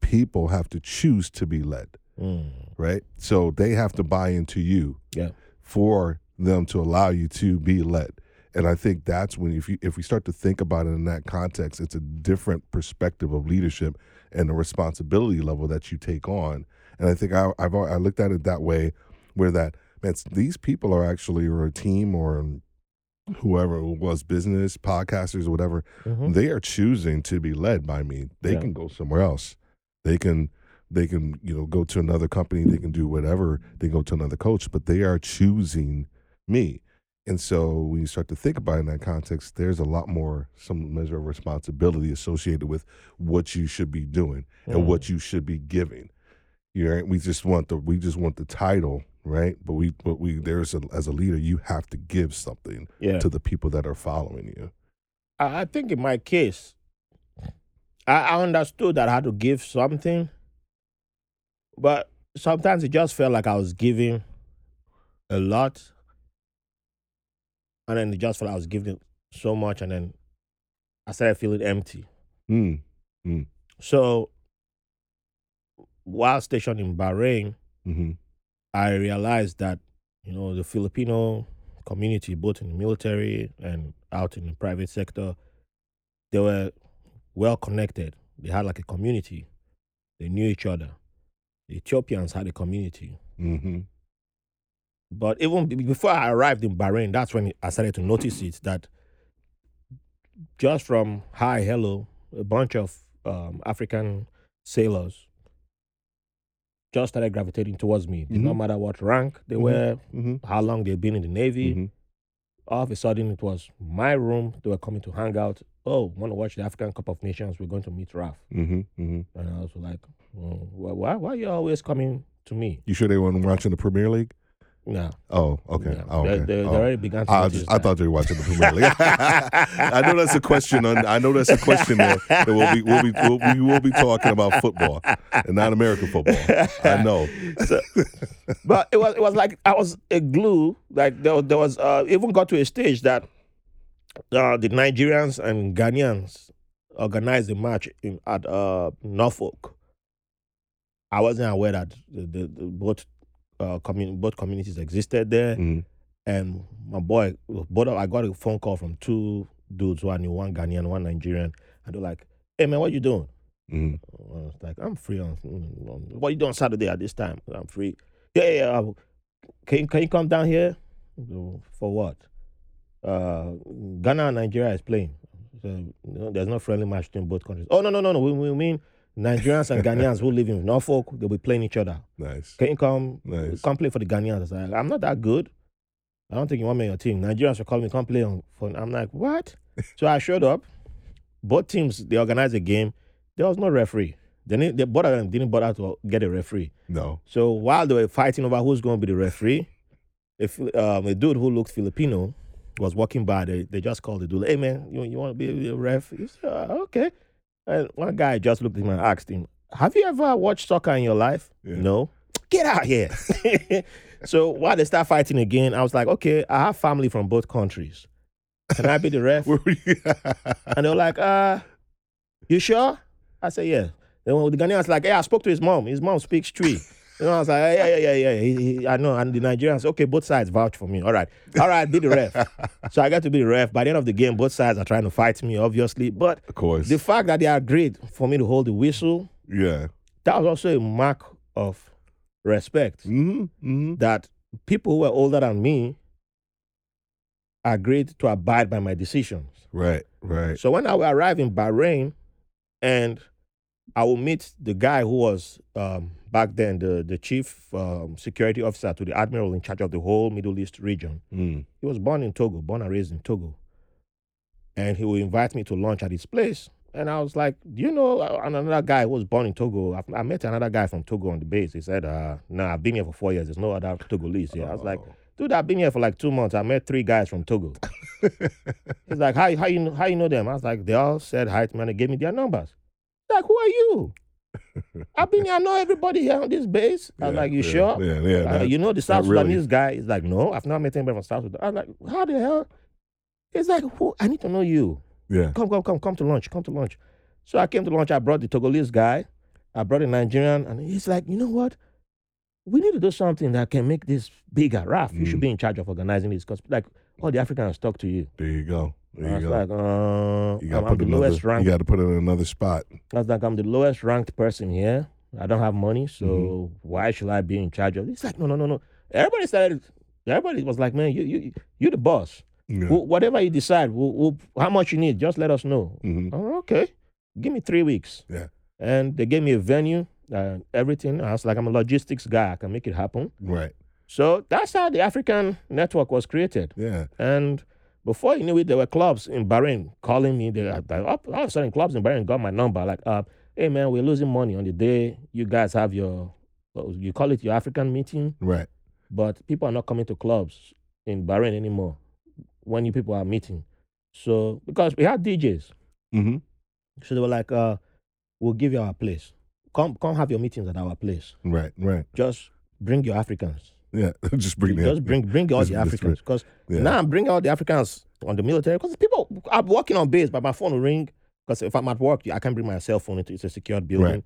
people have to choose to be led, Mm. right? So they have to buy into you Yeah. For them to allow you to be led. And I think that's when if you if we start to think about it in that context, it's a different perspective of leadership and the responsibility level that you take on. And I think I, I've al- I looked at it that way, where that man, these people are actually or a team or whoever it was business podcasters or whatever Mhm. they are choosing to be led by me they Yeah. can go somewhere else they can they can you know go to another company they can do whatever they go to another coach but they are choosing me and so when you start to think about it in that context there's a lot more some measure of responsibility associated with what you should be doing and Mm. what you should be giving you know, we just want the we just want the title right but we but we there's a, as a leader you have to give something Yeah. to the people that are following you I, I think in my case, I, I understood that I had to give something, but sometimes it just felt like I was giving a lot, and then it just felt I was giving so much, and then I started feeling empty. Mm. So while stationed in Bahrain, hmm I realized that you know the Filipino community, both in the military and out in the private sector, they were well connected. They had like a community. They knew each other. The Ethiopians had a community. hmm But even before I arrived in Bahrain, that's when I started to notice it that just from hi, hello, a bunch of um, African sailors just started gravitating towards me. Not Mhm. matter what rank they Mhm. were, hmm how long they've been in the Navy. All of a sudden, it was my room. They were coming to hang out. Oh, want to watch the African Cup of Nations? We're going to meet Raf. hmm hmm And I was like, oh, why, why, why are you always coming to me? You sure they weren't watching the Premier League? No. Oh, okay. no. Oh, okay. they, they Oh. already began to I, just, I thought they were watching the Premier League. I know that's a question. On, I know that's a question that, that we'll be we'll be we'll, we will be talking about football and not American football. I know. So- but it was it was like I was a glue. Like there, was- there was uh, even got to a stage that uh, the Nigerians and Ghanaians organized a match in, at uh, Norfolk. I wasn't aware that the, the, the both uh, commun- both communities existed there, Mhm. and my boy, both of, I got a phone call from two dudes I knew, one Ghanaian, one Nigerian, and they're like, "Hey man, what you doing?" Mhm. I was like, I'm free on, on what you doing Saturday at this time? I'm free. Yeah, yeah, yeah. Can you, can you come down here? For what? Uh, Ghana and Nigeria is playing. So, you know, there's no friendly match between both countries. Oh, no, no, no, no. We, we mean Nigerians and Ghanaians who live in Norfolk, they'll be playing each other. Nice. Can you come, Nice. come play for the Ghanaians? I I'm not that good. I don't think you want me on your team. Nigerians will call me, come play on. For, I'm like, what? so I showed up. Both teams, they organized a game. There was no referee. They, didn't- they both of them didn't bother to get a referee. No. So while they were fighting over who's going to be the referee, if um, a dude who looked Filipino was walking by, they, they just called the dude, hey man, you, you want to be a ref? He said, "Uh, okay. And one guy just looked at him and asked him, have you ever watched soccer in your life? Yeah. No. Get out here. so while they start fighting again, I was like, okay, I have family from both countries. Can I be the ref? Where were you? And they're like, uh, you sure? I said, yeah. Then the Ghanaians like, hey, I spoke to his mom. His mom speaks Twi. You know, I was like, yeah, yeah, yeah, yeah. He, he, I know. And the Nigerians, okay, both sides vouch for me. All right. All right, be the ref. so I got to be the ref. By the end of the game, both sides are trying to fight me, obviously. But of course. the fact that they agreed for me to hold the whistle, yeah. that was also a mark of respect. hmm hmm That people who were older than me agreed to abide by my decisions. Right. Right. So when I will arrive in Bahrain and I will meet the guy who was um, back then the, the chief um, security officer to the admiral in charge of the whole Middle East region. Mm. He was born in Togo, born and raised in Togo. And he would invite me to lunch at his place. And I was like, Do you know uh, another guy who was born in Togo? I, I met another guy from Togo on the base. He said, uh, Nah, I've been here for four years. There's no other Togolese here. I was like, Oh. Dude, I've been here for like two months. I met three guys from Togo. He's like, how, how you know, how you know them? I was like, they all said hi to me and they gave me their numbers. Like, who are you? I've been here. I know everybody here on this base. I was Yeah, like, you yeah, sure? Yeah. Yeah. Not- you know the South not really. Sudanese guy? is like, no, I've not met anybody from South Sudan. I'm like, how the hell? He's like, who? I need to know you. yeah. Come, come, come, come to lunch. Come to lunch. So I came to lunch. I brought the Togolese guy. I brought a Nigerian, and he's like, you know what? We need to do something that can make this bigger. Raf, you should Mm. be in charge of organizing this because, like, all the Africans talk to you. There you go. There I was go. like, uh, you got I'm, to I'm put the another. lowest You got to put it in another spot. I was like, I'm the lowest ranked person here. I don't have money, so Mhm. why should I be in charge of? It's like, no, no, no, no. Everybody started. Everybody was like, man, you, you, you, the boss. Yeah. Wh- Whatever you decide, we'll, we'll, how much you need, just let us know. Mhm. Oh, okay, give me three weeks. Yeah. And they gave me a venue, and everything. I was like, I'm a logistics guy. I can make it happen. Right. So that's how the African network was created. Yeah. And before you knew it, there were clubs in Bahrain calling me. They, all all of a sudden, clubs in Bahrain got my number. Like, uh, hey man, we're losing money on the day you guys have your, you call it your African meeting, Right. but people are not coming to clubs in Bahrain anymore when you people are meeting. So because we had DJs, Mm-hmm. so they were like, uh, we'll give you our place. Come, come have your meetings at our place. Right. Right. Just bring your Africans. Yeah. Just bring Just the bring, bring all Just- the Africans. Because Yeah. now I'm bringing all the Africans on the military because people I'm working on base, but my phone will ring because if I'm at work, I can't bring my cell phone into it's a secured building. Right.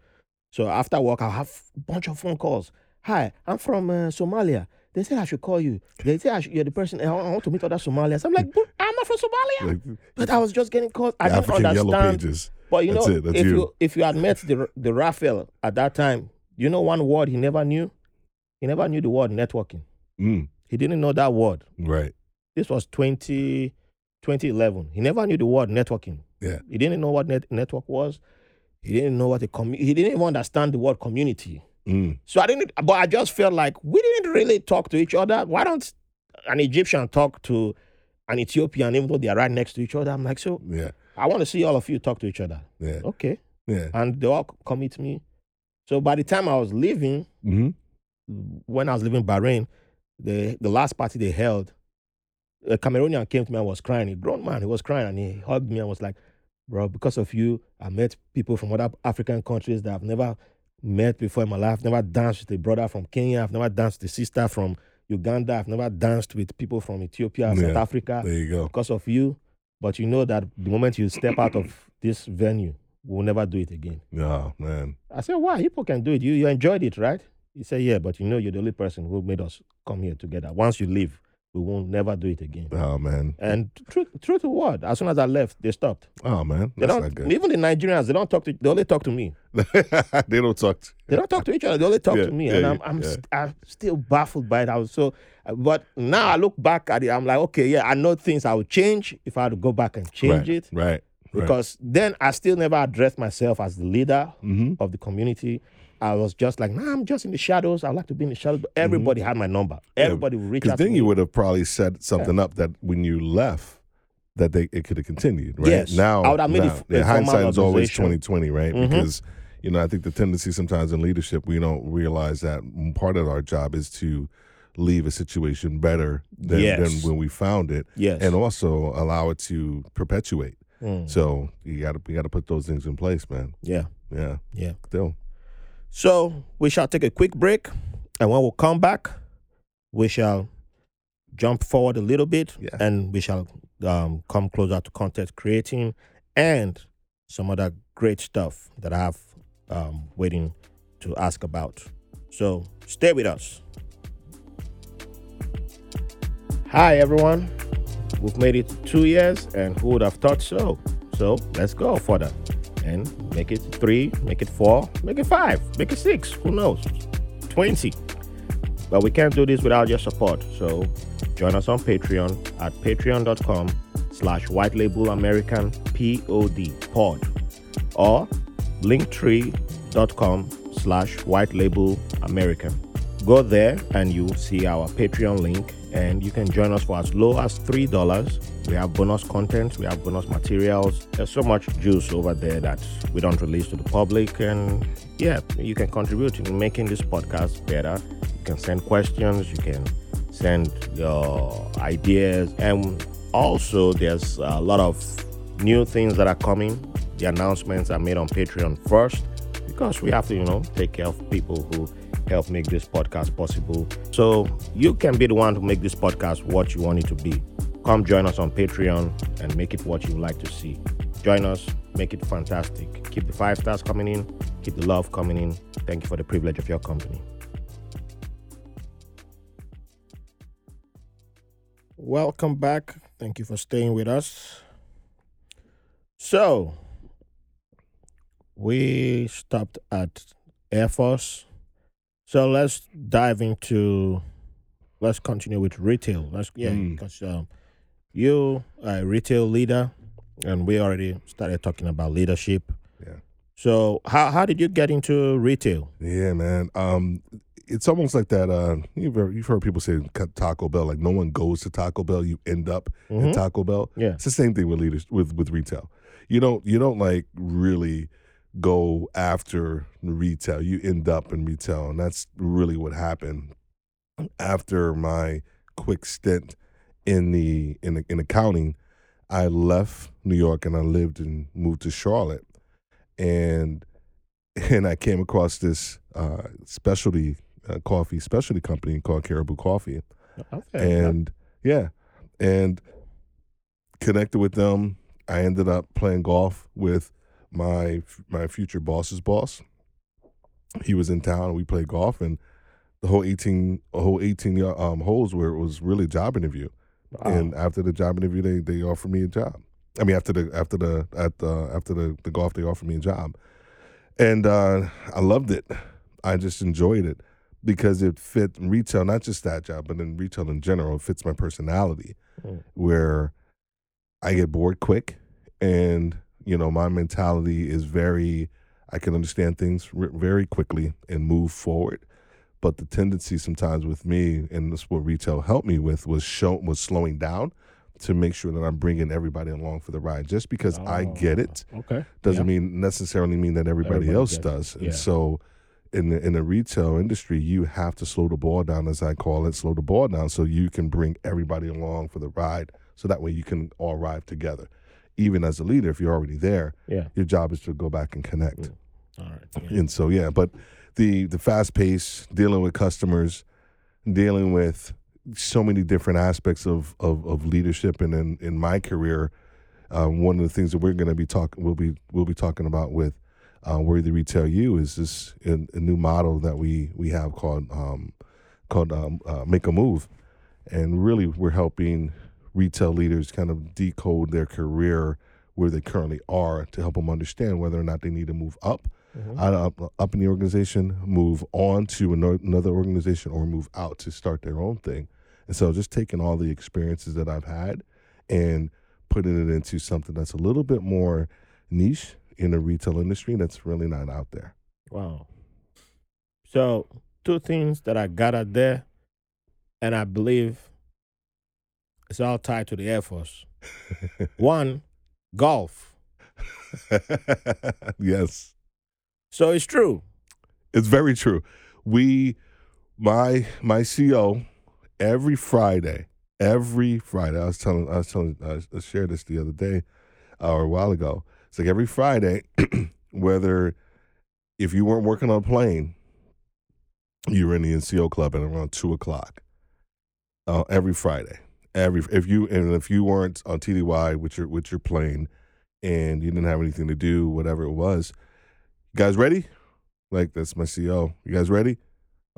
So after work, I'll have a bunch of phone calls. Hi, I'm from uh, Somalia. They say I should call you. They say I should, you're the person. I want to meet other Somalians. I'm like, "But I'm not from Somalia. But I was just getting calls. I didn't African understand. Yellow Pages. But you That's know, it, if you. you. if you had met the the Raphael at that time, you know one word he never knew. He never knew the word networking. Mm, He didn't know that word. right. This was 20, 2011. He never knew the word networking. Yeah. He didn't know what net, network was. He didn't know what a commu- He didn't even understand the word community. Mm, So I didn't. But I just felt like we didn't really talk to each other. Why don't an Egyptian talk to an Ethiopian, even though they are right next to each other? I'm like, so yeah. I want to see all of you talk to each other. Yeah. Okay. Yeah. And they all commit me. So by the time I was leaving, hmm when I was leaving Bahrain, the the last party they held, a Cameroonian came to me and was crying. A grown man, he was crying and he hugged me and was like, "Bro, because of you, I met people from other African countries that I've never met before in my life. Never danced with a brother from Kenya. I've never danced with a sister from Uganda. I've never danced with people from Ethiopia, South Africa. There you go. Because of you, but you know that the moment you step out of this venue, we'll never do it again." Oh man. I said, why? People can do it. You you enjoyed it, right? He said, yeah, but you know you're the only person who made us come here together. Once you leave, we won't never do it again. Oh man. And true, true to word, as soon as I left, they stopped. Oh man. They That's don't, good. even the Nigerians, they don't talk to, they only talk to me. they don't talk. To, They don't talk to each other. They only talk Yeah, to me. yeah, and I'm, I'm, yeah. st- I'm still baffled by it. I was so, uh, but now I look back at it, I'm like, okay, yeah, I know things I would change if I had to go back and change right. it. Right. Right. Because then I still never addressed myself as the leader hmm of the community. I was just like, nah, I'm just in the shadows. I like to be in the shadows. But everybody had my number. Everybody would reach Because out to then you would have probably set something up that when you left, that they it could have continued. Right Yes. now, I would have made now, f- yeah, hindsight is always twenty twenty, right? Mhm. Because you know I think the tendency sometimes in leadership we don't realize that part of our job is to leave a situation better than, Yes. than when we found it, yes. and also allow it to perpetuate. Mm. So you got to we got to put those things in place, man. yeah. Yeah, Yeah. still. So we shall take a quick break. And when we come back, we shall jump forward a little bit Yeah. and we shall um, come closer to content creating and some other great stuff that I have um, waiting to ask about. So stay with us. Hi, everyone. We've made it two years, and who would have thought so? So let's go further and make it three, make it four, make it five, make it six. Who knows? 20. But we can't do this without your support. So join us on Patreon at patreon.com slash white label American POD pod or linktree.com slash white label American. Go there and you'll see our Patreon link and you can join us for as low as $3. We have bonus content, we have bonus materials. There's so much juice over there that we don't release to the public. And yeah, you can contribute in making this podcast better. You can send questions, you can send your ideas. And also, there's a lot of new things that are coming. The announcements are made on Patreon first because we have to, you know, take care of people who help make this podcast possible. So you can be the one to make this podcast what you want it to be. Come join us on Patreon and make it what you like to see. Join us, make it fantastic. Keep the five stars coming in, keep the love coming in. Thank you for the privilege of your company. Welcome back. Thank you for staying with us. So, we stopped at Air Force. So let's dive into. Let's continue with retail. Let's yeah, Mm. because um, you are a retail leader, and we already started talking about leadership. Yeah. So how how did you get into retail? Yeah, man. Um, it's almost like that. Uh, you've heard, you've heard people say Taco Bell. Like no one goes to Taco Bell. You end up at Mhm. Taco Bell. Yeah. It's the same thing with leaders with with retail. You don't you don't like really go after retail. You end up in retail, and that's really what happened after my quick stint in the in the, in accounting. I left New York and I lived and moved to Charlotte, and and I came across this uh, specialty uh, coffee specialty company called Caribou Coffee Okay. and yeah, and connected with them. I ended up playing golf with my my future boss's boss. He was in town. We played golf, and the whole eighteen a whole eighteen um, holes where it was really a job interview. And after the job interview, they they offered me a job. I mean, after the after the at the after the, the golf, they offered me a job, and uh, I loved it. I just enjoyed it because it fit retail, not just that job, but in retail in general, it fits my personality, Mm. where I get bored quick, and you know my mentality is very. I can understand things r- very quickly and move forward. But the tendency sometimes with me, and this is what retail helped me with, was show was slowing down to make sure that I'm bringing everybody along for the ride. Just because I get it oh, Okay. doesn't Yeah. mean necessarily mean that everybody, Everybody else does. And so in the in the retail industry, you have to slow the ball down, as I call it, slow the ball down so you can bring everybody along for the ride. So that way you can all ride together. Even as a leader, if you're already there, Yeah. your job is to go back and connect. Mm. All right. Yeah. And so yeah, but the the fast pace, dealing with customers, dealing with so many different aspects of of, of leadership, and in in my career, um, one of the things that we're going to be talking, we'll be we'll be talking about with uh, Worthy Retail U is this a, a new model that we we have called um, called um, uh, Make a Move, and really we're helping retail leaders kind of decode their career where they currently are to help them understand whether or not they need to move up Mhm. out up, up in the organization, move on to another organization, or move out to start their own thing. And so, just taking all the experiences that I've had and putting it into something that's a little bit more niche in the retail industry that's really not out there. Wow. So, two things that I got out there, and I believe it's all tied to the Air Force. One, golf. yes, So it's true. it's very true. We, my my CO, every Friday, every Friday. I was telling, I was telling, I shared this the other day uh, or a while ago. It's like every Friday, whether if you weren't working on a plane, you were in the NCO club at around two o'clock. Uh, every Friday, every if you and if you weren't on TDY with your with your plane, and you didn't have anything to do, whatever it was, you guys ready? Like that's my CO. You guys ready?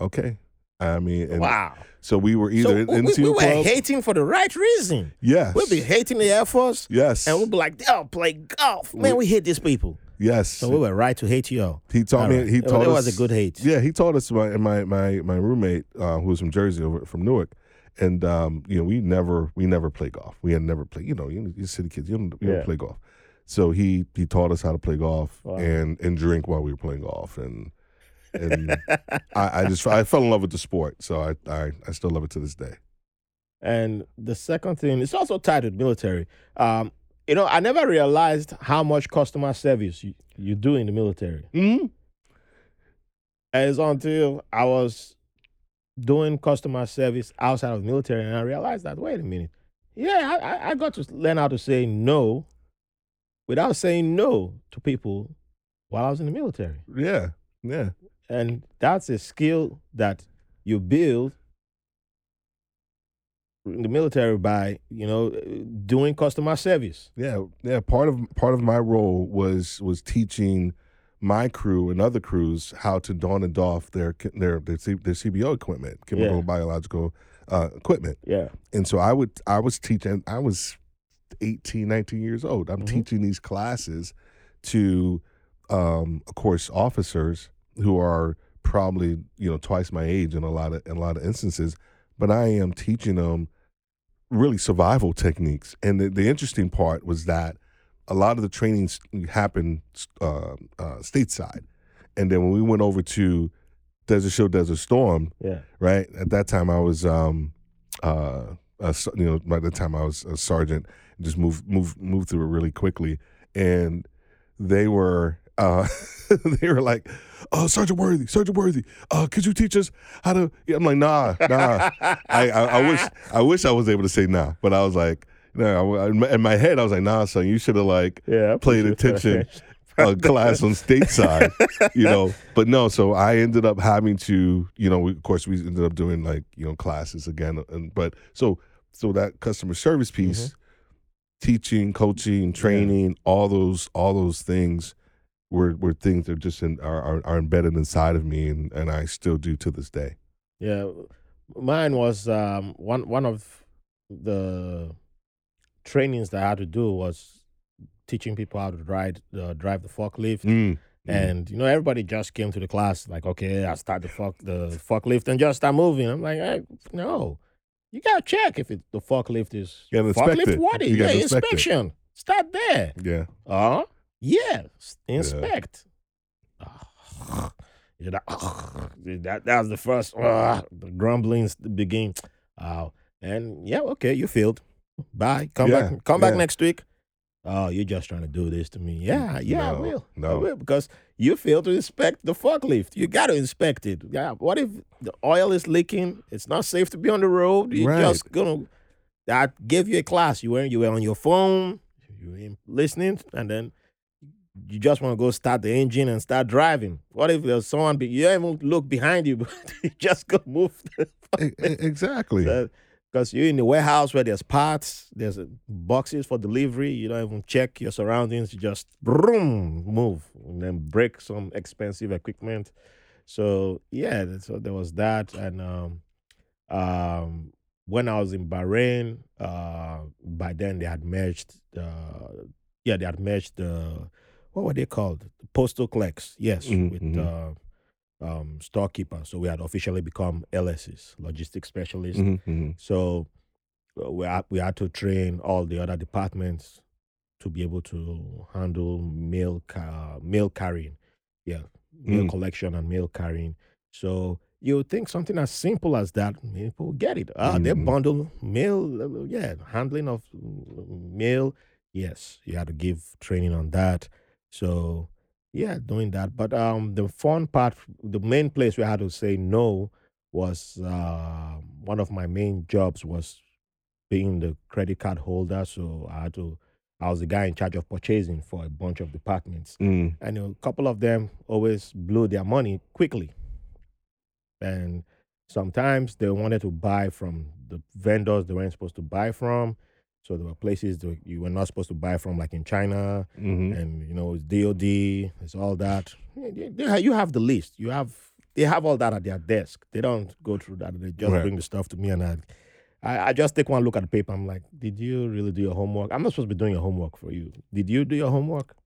Okay. I mean, and wow. so we were either so in we, we were club. hating for the right reason. yes. We'll be hating the Air Force, yes. and we'll be like, "Oh, play golf, man. We- We hate these people." yes. So we were right to hate you all. he taught All me. right. He It- taught it us. was a good hate. Yeah, he taught us. My my my my roommate, uh, who was from Jersey, over from Newark, and um, you know, we never we never play golf. We had never played. You know, you you city kids, you don't you Yeah. don't play golf. So he he taught us how to play golf Wow. and and drink while we were playing golf, and and I, I just I fell in love with the sport. So I, I I still love it to this day. And the second thing, it's also tied to the military. Um, you know, I never realized how much customer service you, you do in the military. Mm-hmm. And it's until I was doing customer service outside of the military and I realized that, wait a minute. Yeah, I, I- I got to learn how to say no without saying no to people while I was in the military. Yeah, yeah. And that's a skill that you build in the military by, you know, doing customer service. Yeah, yeah. Part of part of my role was was teaching my crew and other crews how to don and doff their their their, C, their CBO equipment, chemical Yeah. biological uh, equipment. Yeah. And so I would I was teaching. I was 18, 19 years old. I'm Mhm. teaching these classes to, um, of course, officers who are probably you know twice my age in a lot of in a lot of instances. But I am teaching them really survival techniques. And the, the interesting part was that a lot of the trainings happened uh, uh, stateside, and then when we went over to Desert Show, Desert Storm, Yeah. right at that time I was, um, uh, a, you know, by the time I was a sergeant, just moved moved moved through it really quickly, and they were. Uh, they were like, "Oh, Sergeant Worthy, Sergeant Worthy, uh, could you teach us how to?" Yeah, I'm like, "Nah, nah." I, I, I wish I wish I was able to say nah, but I was like, no. I- in my- head, I was like, "Nah, son, you should have like Yeah. Played attention. a uh, class on stateside, you know. But no, so I ended up having to, you know, we, of course, we ended up doing like you know classes again, uh, and but so so that customer service mm-hmm. piece teaching, coaching, training, all those all those things were were things that just in, are, are are embedded inside of me, and and I still do to this day. Yeah, mine was um, one one of the trainings that I had to do was teaching people how to drive uh, drive the forklift. Mm. And you know, everybody just came to the class like, okay, I start the fuck the forklift and just start moving. I'm like, hey, no, you gotta check if it, the forklift is You forklift. it. You yeah, inspect it. inspection? Start there. Yeah, Uh yeah, inspect. Ah, yeah, that, that that was the first uh, the grumblings begin. Uh, and yeah, okay, you failed. Bye. Come Yeah, back. Come back next week. Oh, you're just trying to do this to me. Mm, yeah, yeah, I No, will. I no. will because you fail to inspect the forklift. You got to inspect it. Yeah. What if the oil is leaking? It's not safe to be on the road. You're Right. just gonna. I gave you a class. You were you were on your phone. You were in- listening, and then you just want to go start the engine and start driving. What if there's someone? Be, you don't even look behind you, but you just go move. Exactly. Because you're in the warehouse where there's parts, there's boxes for delivery. You don't even check your surroundings. You just boom, move, and then break some expensive equipment. So yeah, so there was that, and um, um, when I was in Bahrain, uh, by then they had merged. Uh, yeah, they had merged the what were they called? Postal clerks. Yes, Mhm, with mhm. uh, um, storekeeper. So we had officially become LSs, logistics specialists. Mhm, mhm. So uh, we had, we had to train all the other departments to be able to handle mail ca- mail carrying, yeah, mail Mm. collection and mail carrying. So you think something as simple as that, people get it. Ah, they Mhm. bundle mail, uh, yeah, handling of uh, mail. Yes, you had to give training on that. So yeah, doing that. But um, the fun part, the main place where I had to say no was uh, one of my main jobs was being the credit card holder. So I had to, I was the guy in charge of purchasing for a bunch of departments. Mm. And a couple of them always blew their money quickly. And sometimes they wanted to buy from the vendors they weren't supposed to buy from. So there were places that you were not supposed to buy from, like in China, Mhm. and you know it's DOD, it's all that. They- they You have the list. You have they have all that at their desk. They don't go through that. They just Right. bring the stuff to me, and I, I, I just take one look at the paper. I'm like, did you really do your homework? I'm not supposed to be doing your homework for you. Did you do your homework?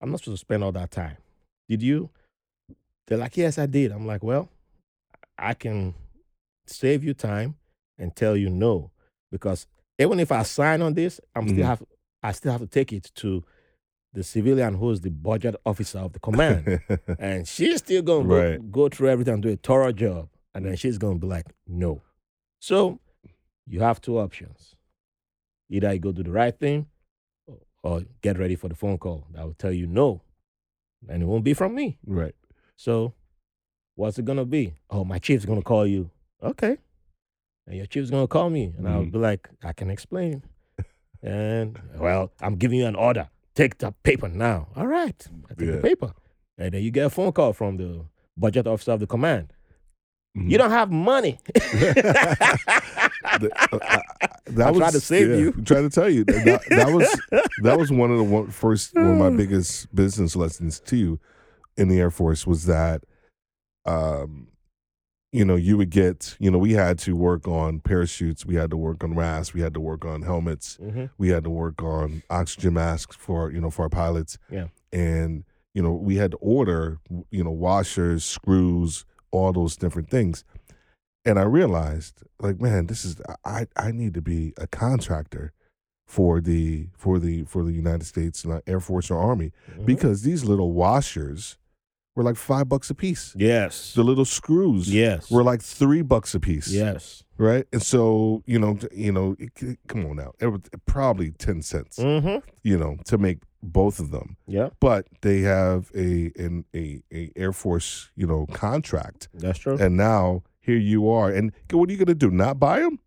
I'm not supposed to spend all that time. Did you? They're like, yes, I did. I'm like, well, I can save you time and tell you no because even if I sign on this, I'm still mm-hmm. have I still have to take it to the civilian who's the budget officer of the command, and she's still gonna go, Right. go through everything and do a thorough job, and then she's gonna be like, no. So you have two options: either you go do the right thing, or- or get ready for the phone call that will tell you no, and it won't be from me. right. So, what's it gonna be? Oh, my chief's gonna call you. Okay. And your chief's gonna call me, and I'll Mhm. be like, I can explain. and well, I'm giving you an order. Take the paper now. All right. I take Yeah. the paper, and then you get a phone call from the budget officer of the command. You don't have money. The- uh, I- I- that was, tried to save you. I'm trying to tell you that, that, that was that was one of the one, first one of my biggest business lessons too in the Air Force was that um you know you would get you know we had to work on parachutes we had to work on rasp we had to work on helmets Mhm. we had to work on oxygen masks for you know for our pilots Yeah. and you know we had to order you know washers screws all those different things and i realized like man this is i i need to be a contractor for the for the for the united states uh, air force or army Mhm. because these little washers were like five bucks a piece. Yes, the little screws yes, were like three bucks a piece. Yes. right? And so you know you know it, c- come on now. It was probably 10 cents Mm-hmm. you know to make both of them. Yeah, but they have a an a, a air force you know contract. That's true. and now here you are. And what are you going to do? Not buy them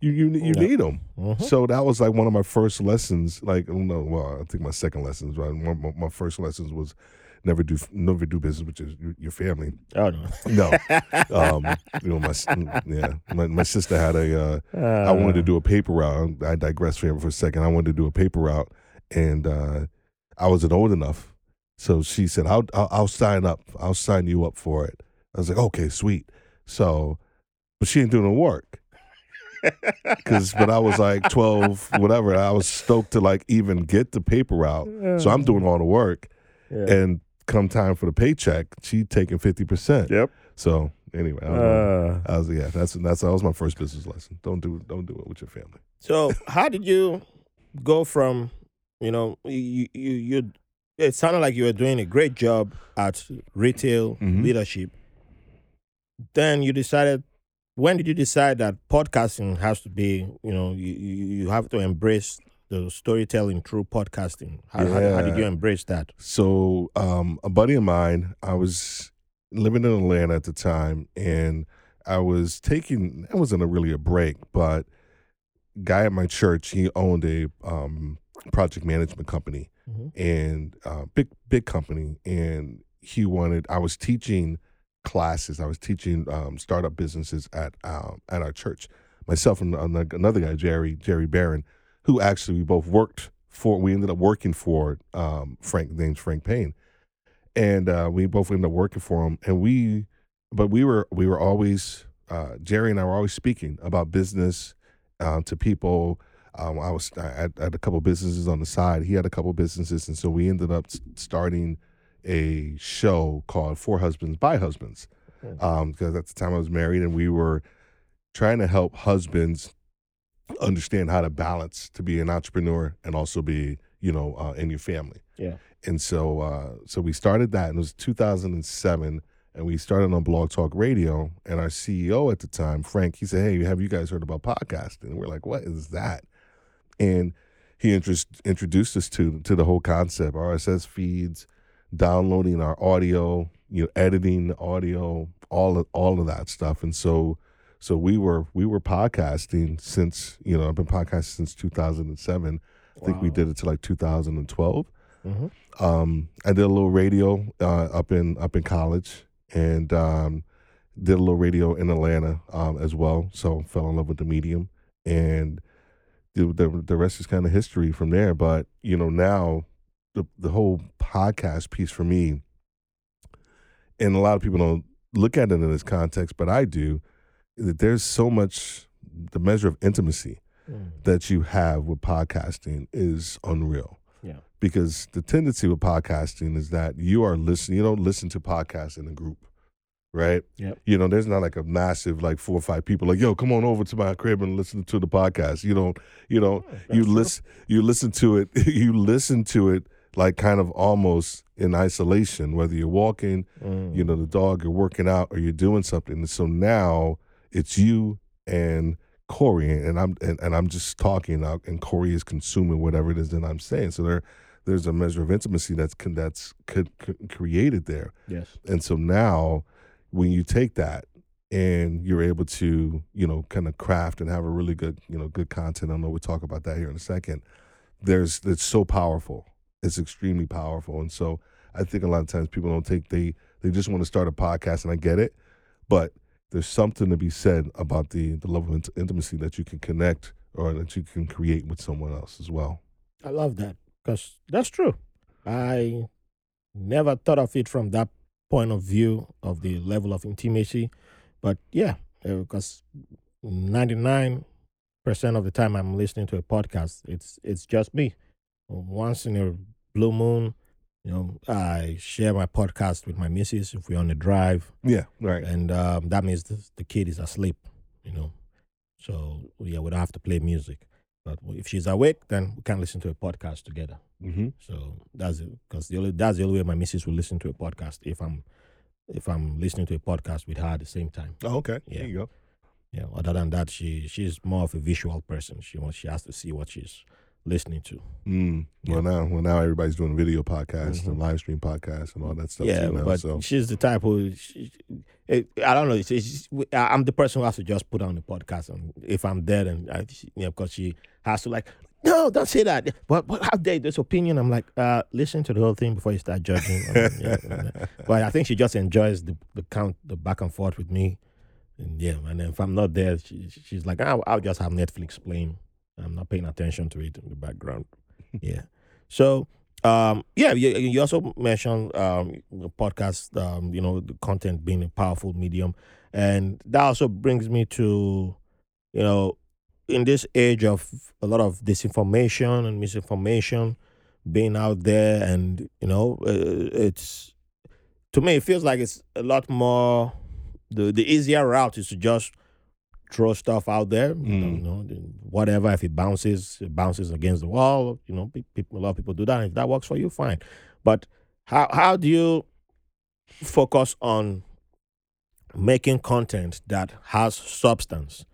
you you, you No. need them Mhm. so that was like one of my first lessons like no well i think my second lessons right? My, my- my first lessons was never do never do business with your, your family. Oh no. No, um, you know my yeah my, my sister had a. Uh, I wanted to do a paper route. I digress for for a second. I wanted to do a paper route, and uh, I wasn't old enough, so she said, "I'll, "I'll I'll sign up. I'll sign you up for it." I was like, "Okay, sweet." So, but she ain't doing the work. Cause, but I was like twelve, whatever. I was stoked to like even get the paper route. So I'm doing all the work, Yeah. and come time for the paycheck, she taking fifty percent. Yep. So anyway, I, don't know. Uh, I was yeah. That's that's that was my first business lesson. Don't do don't do it with your family. so how did you go from you know you you you it sounded like you were doing a great job at retail Mhm. leadership. Then you decided when did you decide that podcasting has to be you know you you, you have to embrace the storytelling through podcasting. How, how, how did you embrace that? So um, a buddy of mine, I was living in Atlanta at the time, and I was taking. It wasn't a, really a break, but guy at my church, he owned a um, project management company, Mhm. and uh, big big company, and he wanted. I was teaching classes. I was teaching um, startup businesses at um, at our church. Myself and another guy, Jerry Jerry Barron, who actually we both worked for. We ended up working for um, Frank, named Frank Payne, and uh, we both ended up working for him. And we, but we were we were always uh, Jerry and I were always speaking about business uh, to people. Um, I was I had, I had a couple businesses on the side. He had a couple businesses, and so we ended up starting a show called For Husbands by Husbands. Hmm. Because at the time I was married, and we were trying to help husbands understand how to balance to be an entrepreneur and also be you know uh, in your family. Yeah. And so uh, so we started that, and it was 2007, and we started on Blog Talk Radio. And our CEO at the time, Frank, he said, "Hey, have you guys heard about podcasting?" And we're like, "What is that?" And he interest, introduced us to to the whole concept, RSS feeds, downloading our audio, you know, editing the audio, all of all of that stuff. And so so we were we were podcasting since you know I've been podcasting since 2007. I think we did it to like 2012. Mhm. Um, I did a little radio uh, up in up in college, and um, did a little radio in Atlanta um, as well. So fell in love with the medium, and the the, the rest is kind of history from there. But you know now the the whole podcast piece for me, and a lot of people don't look at it in this context, but I do. That there's so much the measure of intimacy Mm. that you have with podcasting is unreal. Yeah. Because the tendency with podcasting is that you are listening, you don't listen to podcasts in a group, right? Yep. You know, there's not like a massive, like four or five people like, yo, come on over to my crib and listen to the podcast. You don't, you know, you listen, you listen to it, you listen to it like kind of almost in isolation, whether you're walking, Mm. you know, the dog, you're working out, or you're doing something. And so now it's you and Corey, and I'm and, and I'm just talking, uh, and Corey is consuming whatever it is that I'm saying. So there, there's a measure of intimacy that's con- that's created there. Yes. And so now, when you take that and you're able to, you know, kind of craft and have a really good, you know, good content. I know we'll talk about that here in a second. There's it's so powerful. It's extremely powerful. And so I think a lot of times people don't take they they just want to start a podcast and I get it, but there's something to be said about the the level of int- intimacy that you can connect or that you can create with someone else as well. I love that because that's true. I never thought of it from that point of view of the level of intimacy, but yeah, because ninety nine percent of the time I'm listening to a podcast, it's it's just me. Once in a blue moon, you know, I share my podcast with my missus if we're on the drive, Yeah, right. and um, that means the, the kid is asleep, you know. So yeah, we don't have to play music. But if she's awake, then we can listen to a podcast together. Mm-hmm. So that's it. Because the only that's the only way my missus will listen to a podcast if I'm if I'm listening to a podcast with her at the same time. Oh, okay. Yeah. There you go. Yeah. Other than that, she she's more of a visual person. She wants she has to see what she's listening to. Mm. Yeah. Well, now, well, now everybody's doing video podcasts and Mhm. live stream podcasts and all that stuff. yeah, now, but so she's the type who she, it, I don't know. It's, it's, I'm the person who has to just put on the podcast, and if I'm dead, and I, she, know, because she has to like no, don't say that. But, but how dare this opinion? I'm like, uh, listen to the whole thing before you start judging. I mean, yeah, but I think she just enjoys the, the count, the back and forth with me. And yeah, and if I'm not there, she, she's like, I'll, I'll just have Netflix playing. I'm not paying attention to it in the background. yeah. So, um, yeah, you, you also mentioned um, podcast, um, you know, the content being a powerful medium. And that also brings me to, you know, in this age of a lot of disinformation and misinformation being out there, and you know, uh, it's to me it feels like it's a lot more. The the easier route is to just throw stuff out there. You know, Mm. you know, whatever. If it bounces, it bounces against the wall. You know, people, a lot of people do that. If that works for you, fine. But how how do you focus on making content that has substance?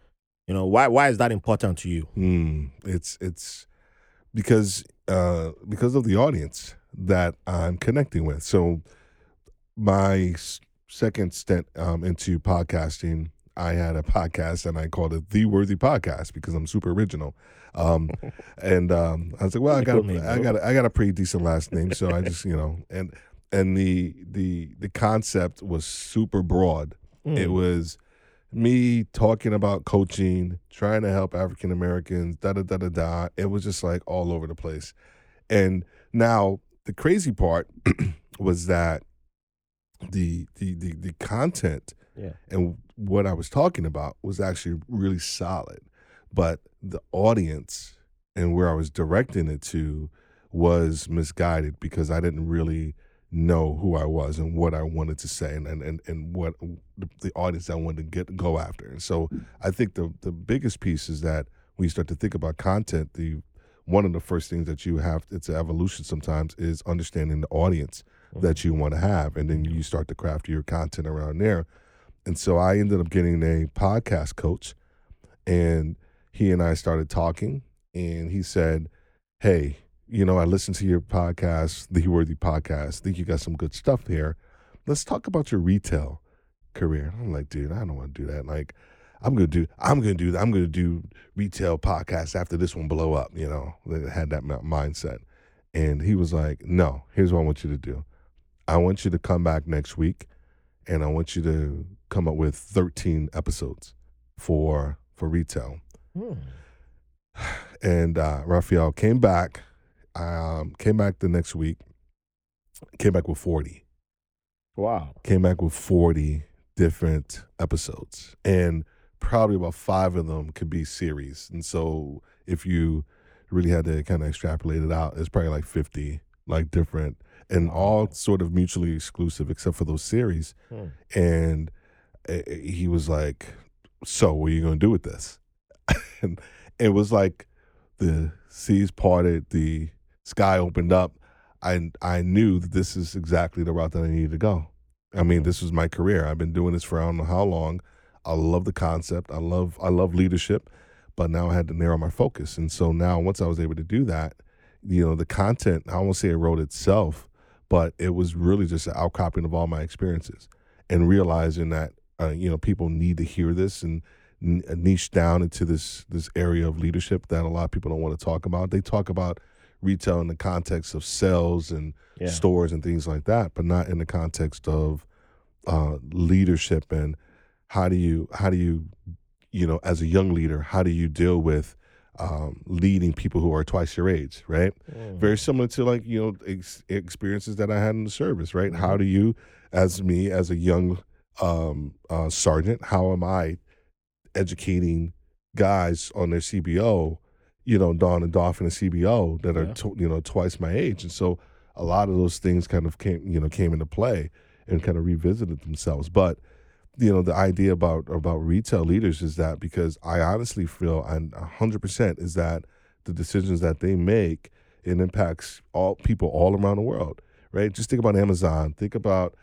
You know, why why is that important to you? Mm, it's it's because uh, because of the audience that I'm connecting with. So my second stint um, into podcasting, I had a podcast and I called it the Worthy Podcast because I'm super original. Um, and um, I was like, well, I got a, I got a, I got a pretty decent last name, so I just you know and and the the the concept was super broad. It Mm. was me talking about coaching, trying to help African Americans, da da da da da. It was just like all over the place. And now the crazy part was that the the the, the content Yeah. and what I was talking about was actually really solid. But the audience and where I was directing it to was misguided because I didn't really know who I was and what I wanted to say and and, and, and what the, audience I wanted to get go after. And so I think the the biggest piece is that when you start to think about content, the one of the first things that you have it's an evolution sometimes is understanding the audience that mm-hmm. you want to have and then you start to craft your content around there. And so I ended up getting a podcast coach and he and I started talking and he said, Hey, you know, I listened to your podcast, the Worthy Podcast. think you got some good stuff here. Let's talk about your retail career. I'm like, dude, I don't want to do that. Like, I'm gonna do, I'm gonna do, I'm gonna do retail podcasts after this one blow up. You know, they had that mi- mindset. And he was like, no, here's what I want you to do. I want you to come back next week, and I want you to come up with 13 episodes for for retail. Mm. And uh, Raphael came back, um, came back the next week, came back with 40. Wow. came back with 40 different episodes and probably about five of them could be series and so if you really had to kind of extrapolate it out it's probably like 50 like different and all sort of mutually exclusive except for those series Hmm. and he was like so what are you going to do with this and it was like the seas parted the sky opened up I I knew that this is exactly the route that I needed to go. I mean, this was my career. I've been doing this for I don't know how long. I love the concept. I love I love leadership, but now I had to narrow my focus. And so now once I was able to do that, you know, the content, I won't say it wrote itself, but it was really just an outcropping of all my experiences and realizing that uh, you know, people need to hear this and n- niche down into this this area of leadership that a lot of people don't want to talk about. They talk about retail in the context of sales and Yeah. stores and things like that, but not in the context of uh, leadership and how do you how do you you know as a young leader how do you deal with um, leading people who are twice your age, right? Mm. Very similar to like you know ex- experiences that I had in the service, right? How do you, as me, as a young um, uh, sergeant, how am I educating guys on their CBO? You know, Dawn and Dolphin and CBO that are Yeah. you know twice my age, and so a lot of those things kind of came you know came into play and kind of revisited themselves. But you know the idea about about retail leaders is that because I honestly feel and hundred percent is that the decisions that they make it impacts all people all around the world, right? Just think about Amazon. Think about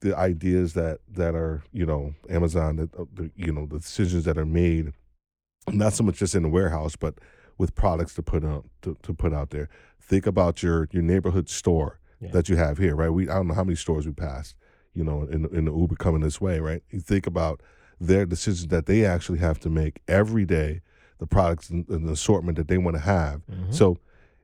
the ideas that that are you know Amazon that uh, the, you know the decisions that are made, not so much just in the warehouse, but with products to put out to, to put out there. Think about your your neighborhood store Yeah. that you have here, right? We I don't know how many stores we passed, you know, in in the Uber coming this way, right? You think about their decisions that they actually have to make every day the products and, and the assortment that they want to have. Mhm. So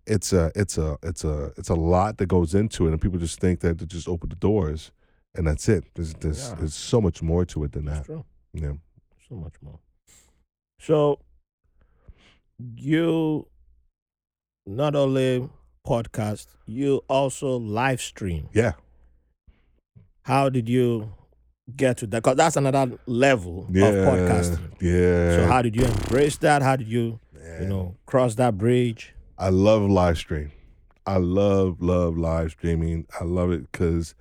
it's a it's a it's a it's a lot that goes into it, and people just think that to just open the doors and that's it. There's there's, Yeah. there's so much more to it than It's that. true. Yeah. So much more. So you not only podcast, you also live stream. Yeah. How did you get to that? Because that's another level Yeah. of podcasting. Yeah. So how did you embrace that? How did you, you know, cross that bridge? I love live stream. I love, love live streaming. I love it because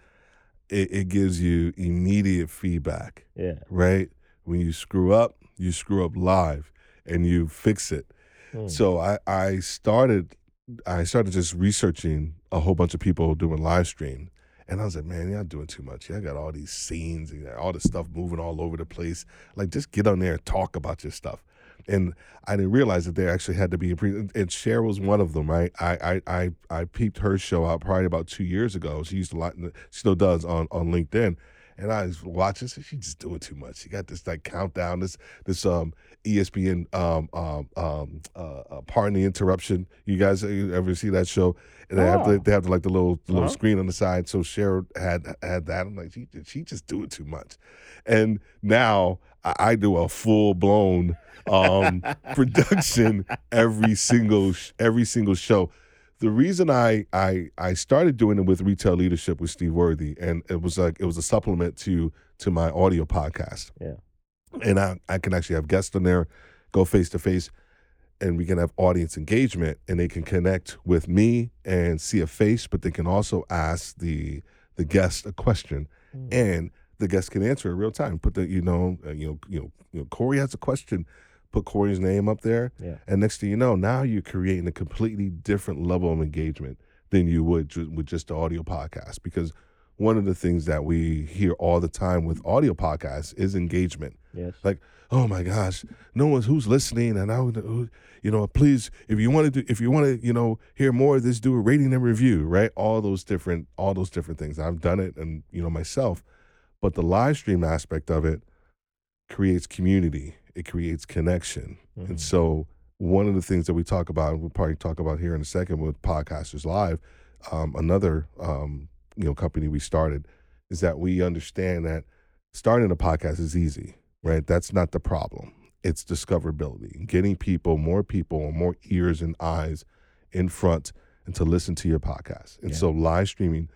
it, it gives you immediate feedback, Yeah. right? When you screw up, you screw up live and you fix it. Hmm. So I, I started I started just researching a whole bunch of people doing live stream. And I was like, man, y'all doing too much. Y'all got all these scenes and all this stuff moving all over the place. Like, just get on there and talk about your stuff. And I didn't realize that there actually had to be a pre. And Cher was one of them, right? I I I, I peeped her show out probably about two years ago. She used a lot. she still does on on LinkedIn. And I was watching, so she's just doing too much. She got this like countdown, this this um ESPN um um um uh, uh pardon the interruption. You guys ever see that show? And they have Oh. the, they have like the little little Uh-huh. screen on the side. So Cher had had that. I'm like, she she just doing too much. And now I, I do a full blown um production every single sh- every single show. The reason I I I started doing it with retail leadership with Steve Worthy, and it was like it was a supplement to to my audio podcast. Yeah. and I I can actually have guests on there, go face to face, and we can have audience engagement, and they can connect with me and see a face, but they can also ask the the guest a question, Hmm. and the guest can answer in real time. Put the you know uh, you know you know you know Corey has a question, put Corey's name up there, Yeah. and next thing you know, now you're creating a completely different level of engagement than you would ju- with just the audio podcast. Because one of the things that we hear all the time with audio podcasts is engagement. Yes. Like, oh my gosh, no one's who's listening, and I, would, you know, please, if you want to, do, if you want to, you know, hear more of this, do a rating and review, right? All those different, all those different things. I've done it, and you know myself, but the live stream aspect of it creates community. It creates connection, Mhm. and so one of the things that we talk about, and we'll probably talk about here in a second with Podcasters Live, um, another um, you know company we started, is that we understand that starting a podcast is easy, right? That's not the problem. It's discoverability, getting people, more people, more ears and eyes in front and to listen to your podcast. And Yeah. so live streaming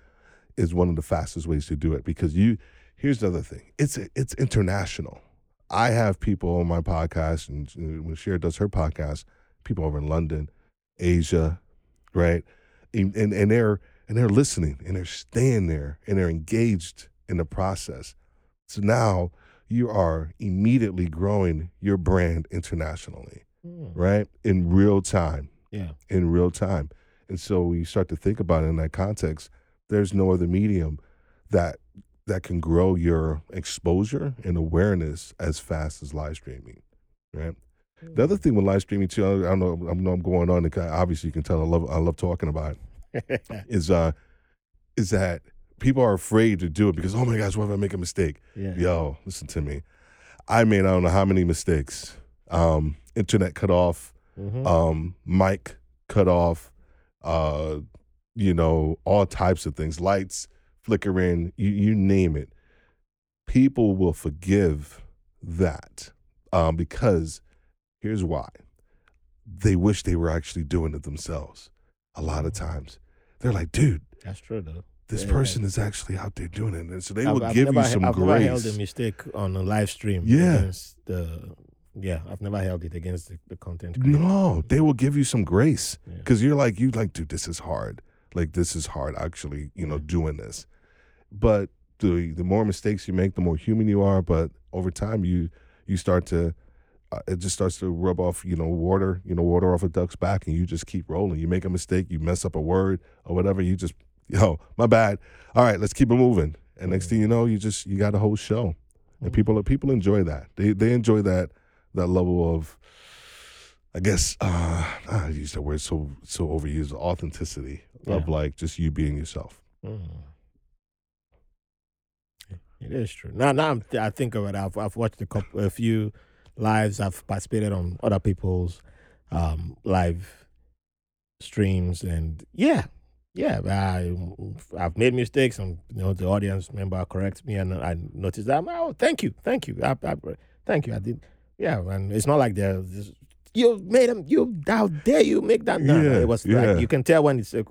is one of the fastest ways to do it because you here's the other thing. It's it's international. I have people on my podcast and when Cher does her podcast, people over in London, Asia, right? And, and and they're and they're listening and they're staying there and they're engaged in the process. So now you are immediately growing your brand internationally, Hmm. right? In real time Yeah. in real time. And so when you start to think about it in that context, there's no other medium that that can grow your exposure and awareness as fast as live streaming, right? The other thing with live streaming too, I, don't know, I know I'm going on. Obviously, you can tell I love I love talking about it. Is uh, is that people are afraid to do it because oh my gosh, what if I make a mistake? yeah. Yo, listen to me. I made I don't know how many mistakes. Um, internet cut off Mhm. um, mic cut off, uh, you know, all types of things, lights flickering, you, you name it. People will forgive that um, because here's why they wish they were actually doing it themselves. A lot of times they're like, dude, That's true though. this Yeah. person is actually out there doing it. And so they I've- will I've give you some I've never held a grace. mistake on a live stream. Yeah. Against the, yeah, I've never held it against the, the content. creator. No, they will give you some grace. Yeah. because you're like you like dude this is hard like this is hard actually you know doing this but the the more mistakes you make the more human you are but over time you you start to uh, it just starts to rub off you know water you know water off a duck's back and you just keep rolling. You make a mistake you mess up a word or whatever you just yo my bad. All right let's keep it moving. And next thing you know you just you got a whole show. And Mhm. people people enjoy that. They they enjoy that that level of I guess uh, I use that word so so overused authenticity of like just you being yourself. Mm. It is true. Now, now I'm, I think of it. I've, I've watched a couple, a few lives. I've participated on other people's um, live streams, and yeah, yeah, I I've made mistakes, and you know the audience member corrects me, and I notice that. Oh, thank you, thank you, I, I, thank you. I did, yeah, and it's not like they're just, you made them. You how dare you make that? No, no, Yeah, it was yeah. like you can tell when it's a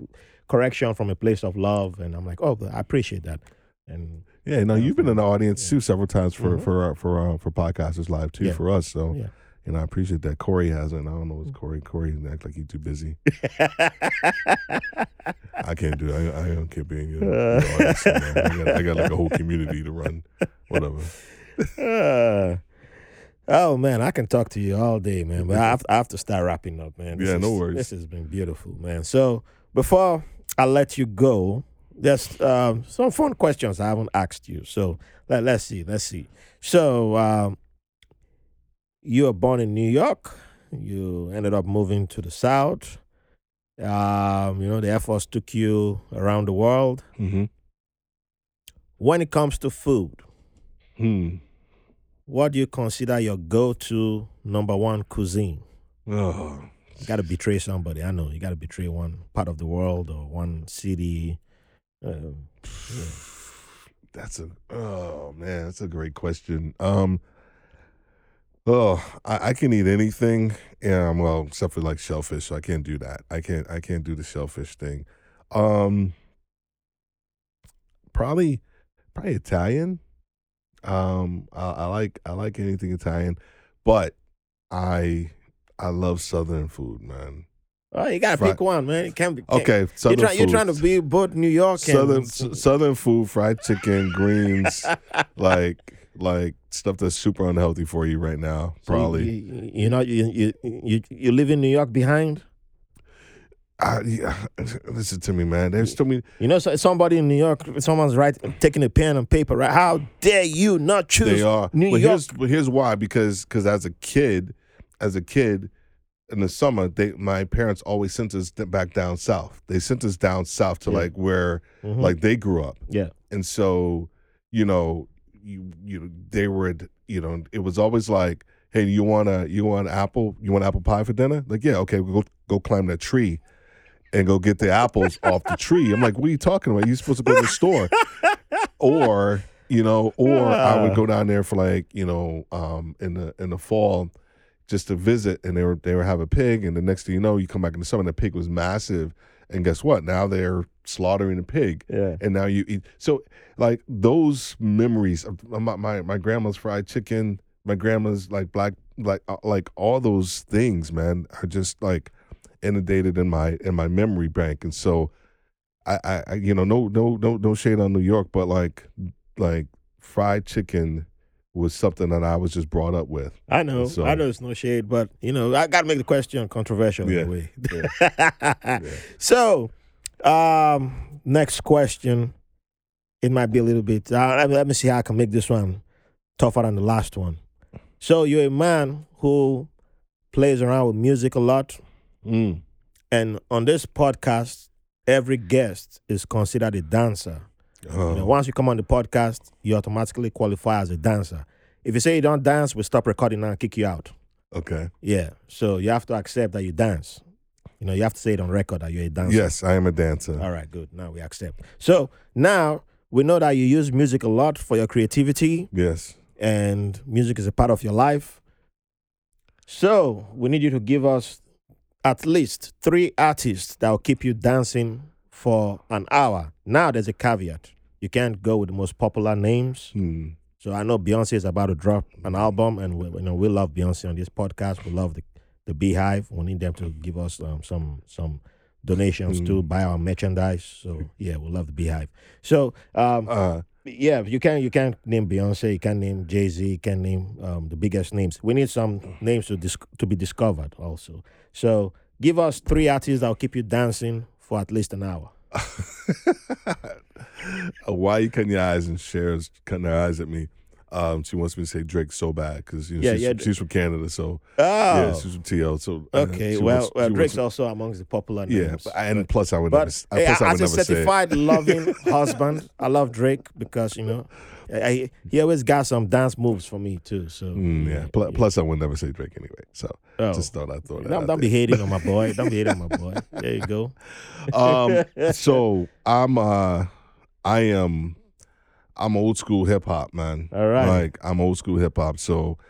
correction from a place of love, and I'm like, oh, I appreciate that, and Yeah, no, you've been in the audience yeah. too several times for Mhm. for uh, for uh, for podcasters live too Yeah. for us. So yeah. you know, I appreciate that. Corey hasn't. I don't know what's Corey. Corey act like he's too busy. I can't do. it. I I don't can't be in your, your audience. you know. I, got, I got like a whole community to run. Whatever. Uh, oh man, I can talk to you all day, man. But I have, I have to start wrapping up, man. Yeah, is- no worries. This has been beautiful, man. So before I let you go, there's um, some fun questions I haven't asked you. So let, let's see, let's see. So um, you were born in New York. You ended up moving to the South. Um, you know, the Air Force took you around the world. Mm-hmm. When it comes to food, Hmm. what do you consider your go-to number one cuisine? Oh, You got to betray somebody. I know you got to betray one part of the world or one city. Um, yeah. that's a. Oh man, that's a great question. Um. Oh, I, I can eat anything. Yeah, well, except for like shellfish. So I can't do that. I can't. I can't do the shellfish thing. Um. Probably, probably Italian. Um, I, I like I like anything Italian, but I I love Southern food, man. Oh, you got to Fri- pick one, man. It can't be. can't- Okay, You're, Southern try, you're trying to be both New York southern and southern food, fried chicken, greens, like like stuff that's super unhealthy for you right now. So Probably. You, you know, you, you you you live in New York behind. I, yeah, listen to me, man. There's too many. You know, so somebody in New York, someone's right, taking a pen and paper. Right? How dare you not choose They are. New but York? here's but here's why. Because because as a kid, as a kid, in the summer, they my parents always sent us back down south. They sent us down south to Yeah. like where Mhm. like they grew up. yeah, and so you know you you they were you know it was always like hey you want a you want apple you want apple pie for dinner like yeah okay we'll go go climb that tree and go get the apples off the tree i'm like what are you talking about you're supposed to go to the store or you know or i would go down there for like you know um in the in the fall just to visit and they were they would have a pig and the next thing you know you come back in the summer and the pig was massive and guess what now they're slaughtering a pig yeah. and now you eat. So like those memories of my my, my grandma's fried chicken, my grandma's like black like uh, like all those things, man, are just like inundated in my in my memory bank. And so I I, I you know no no no no shade on New York, but like like fried chicken was something that I was just brought up with. I know, So- I know it's no shade, but you know, I got to make the question controversial Yeah, in a way. Yeah. So, um, next question. It might be a little bit. Uh, let, me, let me see how I can make this one tougher than the last one. So, you're a man who plays around with music a lot, Mm. and on this podcast, every guest is considered a dancer. Oh. You know, Oh, once you come on the podcast, you automatically qualify as a dancer. If you say you don't dance, we stop recording and kick you out. okay. Yeah. So you have to accept that you dance. You know, you have to say it on record that you're a dancer. Yes, I am a dancer. All right, good. Now we accept. So now we know that you use music a lot for your creativity Yes. and music is a part of your life. So we need you to give us at least three artists that will keep you dancing for an hour. Now there's a caveat. You can't go with the most popular names. Hmm. So I know Beyonce is about to drop an album, and we, you know we love Beyonce on this podcast. We love the the BeyHive. We need them to give us um, some some donations to buy our merchandise. So yeah, we love the BeyHive. So um, Uh, yeah, you can you can name Beyonce, you can name Jay Z, you can name um, the biggest names. We need some names to dis- to be discovered also. So give us three artists that will keep you dancing for at least an hour. Uh, why you cutting your eyes and Cher's cutting her eyes at me? Um, she wants me to say Drake so bad because you know, Yeah, she's, yeah. she's from Canada, so Oh, yeah, she's from TL. So uh, okay. she Well, wants- she Drake's wants- also amongst the popular yeah, names. but, and plus I would But never, hey, plus I would as a certified loving husband, I love Drake because you know I, he always got some dance moves for me too. So Mm, yeah. Pl- Plus, I would never say Drake anyway. So Oh. just thought I'd throw that. Don't, don't be hating on my boy. Don't be hating on my boy. There you go. um, so I'm uh I am I'm old school hip hop, man. All right. Like I'm old school hip hop. So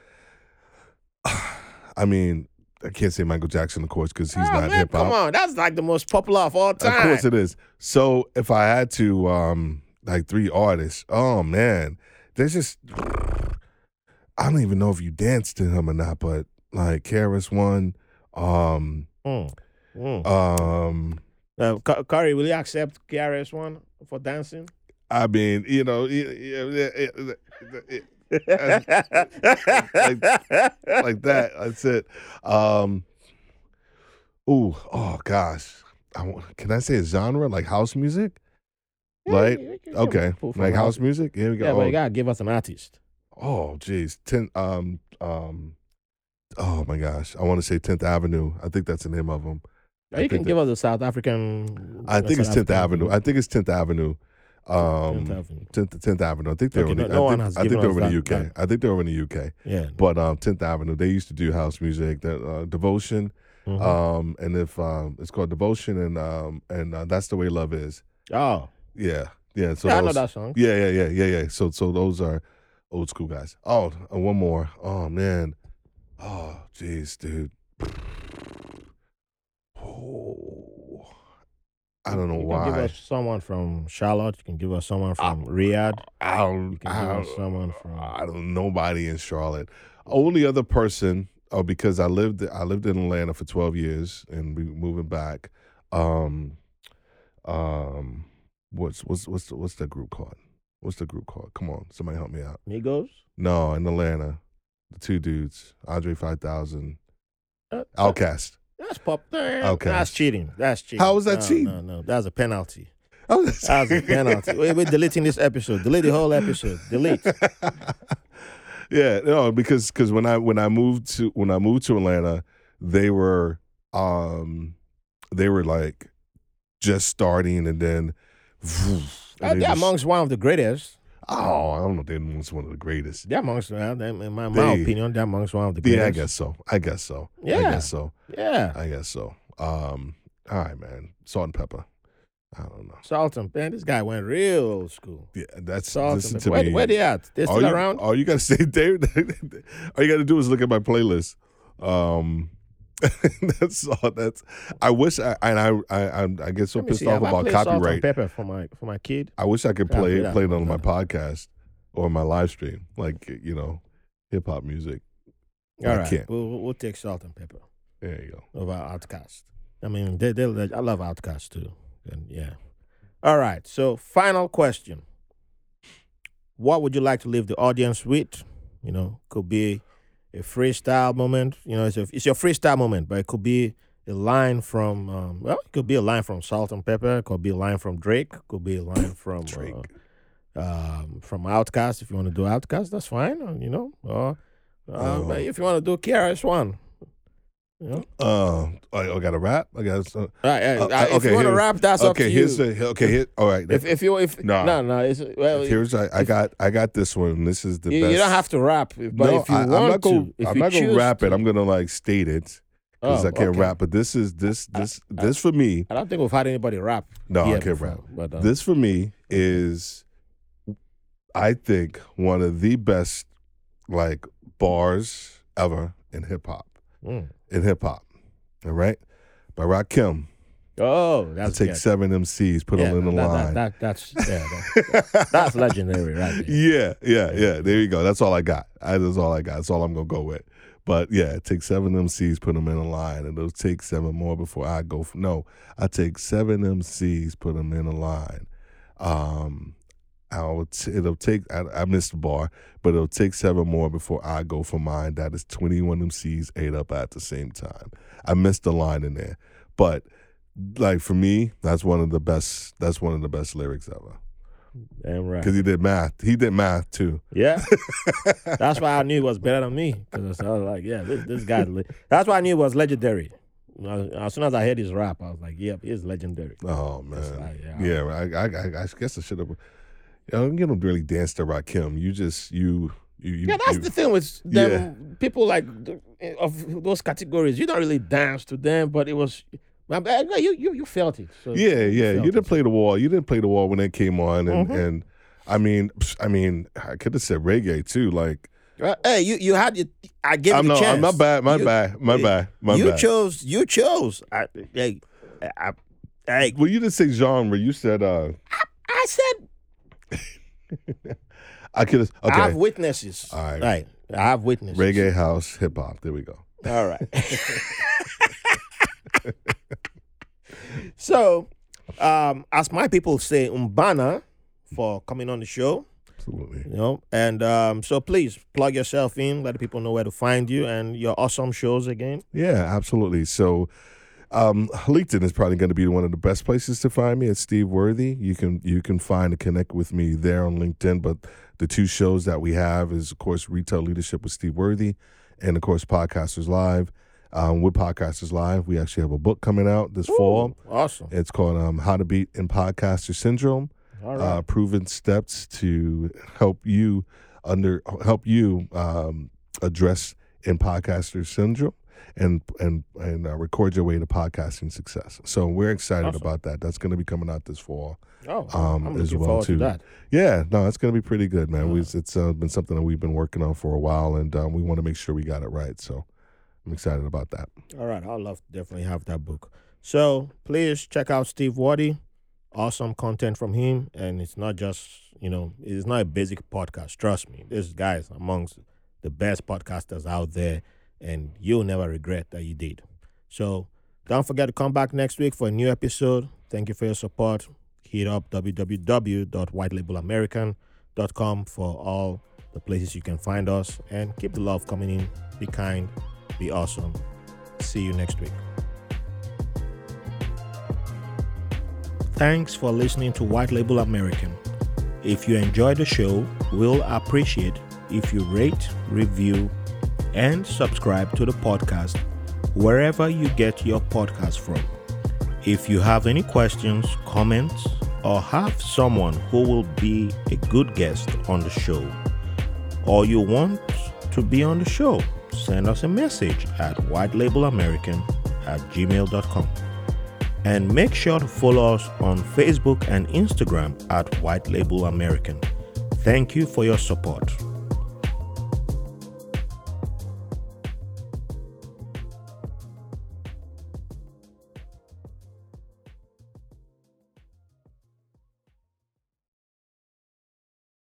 I mean, I can't say Michael Jackson, of course, because he's Oh, not hip come hop. on, that's like the most popular of all time. Of course it is. So if I had to um like three artists, oh man, there's just I don't even know if you danced to him or not, but like KRS One, um Mm, mm. um Uh, will you accept KRS One for dancing? I mean, you know, yeah, yeah, yeah, like that. That's it. Um, ooh, oh gosh, I, want- can I say a genre like house music? Like, okay, like house music. Here we go. Yeah, but oh, you gotta give us an artist. oh, geez, ten. Um, um, oh my gosh, I want to say Tenth Avenue. I think that's the name of them. Or you think can give us a South African. I think it's Tenth Avenue. I think it's Tenth Avenue. Um, 10th Avenue. 10th, 10th Avenue. I think they're Okay, no- the, no I think, I think they're over in the that- UK. I think they're over in the UK. Yeah. But um, 10th Avenue, they used to do house music, that uh, Devotion, Mhm. um, and if um, it's called Devotion, and um, and uh, that's the way love is. oh, Yeah, yeah. So yeah, I know that song. yeah, yeah, yeah, yeah, yeah. So so those are old school guys. Oh, and one more. Oh man. Oh, jeez, dude. Oh, I don't know you Can why. give us someone from Charlotte. You can give us someone from Riyadh. I don't. You can I give us someone from. I don't. Nobody in Charlotte. Only other person. Oh, because I lived. I lived in Atlanta for twelve years, and we moving back. Um, um, what's what's what's the, what's the group called? What's the group called? Come on, somebody help me out. Migos. No, in Atlanta, the two dudes, Andre five thousand, Uh, OutKast. That's pop. Okay. That's cheating. That's cheating. How was that no, cheating? No, no, that's a penalty. Oh, That's a penalty. Wait, we're deleting this episode. Delete the whole episode. Delete. yeah, no, because because when I when I moved to when I moved to Atlanta, they were um they were like just starting and then Uh, they're amongst one of the greatest. oh I don't know they're amongst one of the greatest. They're amongst, uh, in my, my They- opinion, they're amongst one of the greatest. Yeah. I guess so. I guess so. I Yeah. guess so. Yeah. I guess so. Um, all right, man. Salt-N-Pepa. I don't know. Salt and man, this guy went real old school. Yeah, that's Salt listen and to where, me. where they at? They all still you, around? All you gotta say, David. all you gotta do is look at my playlist. Um, that's all. That's. I wish I and I I I, I get so pissed see, off about played Salt and copyright. pepper for my for my kid. I wish I could play play it on my podcast or my live stream, like you know, hip hop music. All right, can't. We'll, we'll- take Salt-N-Pepa There you go. over OutKast. I mean, they, they, I love OutKast too. And yeah. All right. So, final question: What would you like to leave the audience with? You know, could be a freestyle moment. You know, it's a, it's your freestyle moment, but it could be a line from um, well, it could be a line from Salt-N-Pepa. It could be a line from Drake. it Could be a line from Drake. uh, um, from OutKast. If you want to do OutKast, that's fine. uh, You know, or uh, Oh. but if you want to do KRS One, you know, Uh, I, I got a rap. I got. Uh, All right, uh, if okay, you want to rap, that's up okay, to you. here's the. Okay, here. All right. if if you if no no, it's well, you, here's I, I got I got this one. This is the you best. You don't have to rap, but no, if you I, want am not gonna. to, if I'm not gonna rap it. to- I'm gonna like state it because Oh, I can't okay. rap. But this is this this I- this for me. I don't think we've had anybody rap. No, I can't before, rap. But uh, This for me is, I think, one of the best like bars ever in hip hop. mm. In hip hop, all right, by Rakim. oh, that's I take good. seven MCs, put yeah, them in the that, line. That, that, that's yeah, that, that's legendary, right? There. Yeah, yeah, yeah. There you go. That's all I got. I, that's all I got. That's all I'm gonna go with. But yeah, take seven MCs, put them in a line, and it'll take seven more before I go. For, no, I take seven MCs, put them in a line. Um, I'll t- it'll take. I, I missed the bar, but it'll take seven more before I go for mine. That is twenty one MCs, ate up at the same time. I missed the line in there, but like for me, that's one of the best. That's one of the best lyrics ever Damn right. because he did math. He did math too. Yeah, that's why I knew it was better than me. Because I was like, yeah, this, this guy. le- That's why I knew he was legendary. As soon as I heard his rap, I was like, yep, he's legendary. Oh man, right, yeah, yeah. I, I, I, I guess I should have. You, you don't really dance to Rakim. You just you you, you Yeah, that's you- the thing with them people like of those categories. You don't really dance to them, but it was. I- I- You you you felt it. So Yeah, yeah. felt You didn't it. play the wall. You didn't play the wall when it came on, and Mhm. and I mean, I mean, I could have said reggae too. Like, Uh, hey, you you had your. I gave I'm you a no, chance. I'm my bad, my You- bad, my bad, my you bad. You chose. You chose. I, hey, I, hey, well, you didn't say genre. You said uh, I said I could have. I have witnesses. All right. right. I have witnesses. reggae, house, hip hop. There we go. All right. so, um, as my people say, umbana for coming on the show. Absolutely. You know, and um, so please plug yourself in, let the people know where to find you and your awesome shows again. Yeah, absolutely. So, um, LinkedIn is probably going to be one of the best places to find me. It's Steve Worthy. You can you can find and connect with me there on LinkedIn. But the two shows that we have is, of course, Retail Leadership with Steve Worthy, and of course, Podcasters Live. Um, with Podcasters Live, we actually have a book coming out this fall. Awesome. It's called um, How to Beat in Podcaster Syndrome. All right. uh, proven steps to help you under help you um, address in podcaster syndrome and and and uh, record your way to podcasting success. So we're excited Awesome. about that. That's going to be coming out this fall. oh, um, I'm as well, too. to that. Yeah, no, it's going to be pretty good, man. We, Yeah. it's uh, been something that we've been working on for a while, and um, we want to make sure we got it right. So I'm excited about that. All right, I'll love to definitely have that book. So please check out Steve Worthy. Awesome content from him, and it's not just you know, it's not a basic podcast. Trust me, this guy is amongst the best podcasters out there, and you'll never regret that you did. So don't forget to come back next week for a new episode. Thank you for your support. Hit up www.whitelabelamerican.com for all the places you can find us, and keep the love coming in. Be kind, be awesome. See you next week. Thanks for listening to White Label American. If you enjoy the show, we'll appreciate if you rate, review, and subscribe to the podcast wherever you get your podcast from. If you have any questions, comments, or have someone who will be a good guest on the show, or you want to be on the show, send us a message at whitelabelamerican at gmail.com. And make sure to follow us on Facebook and Instagram at White Label American. Thank you for your support.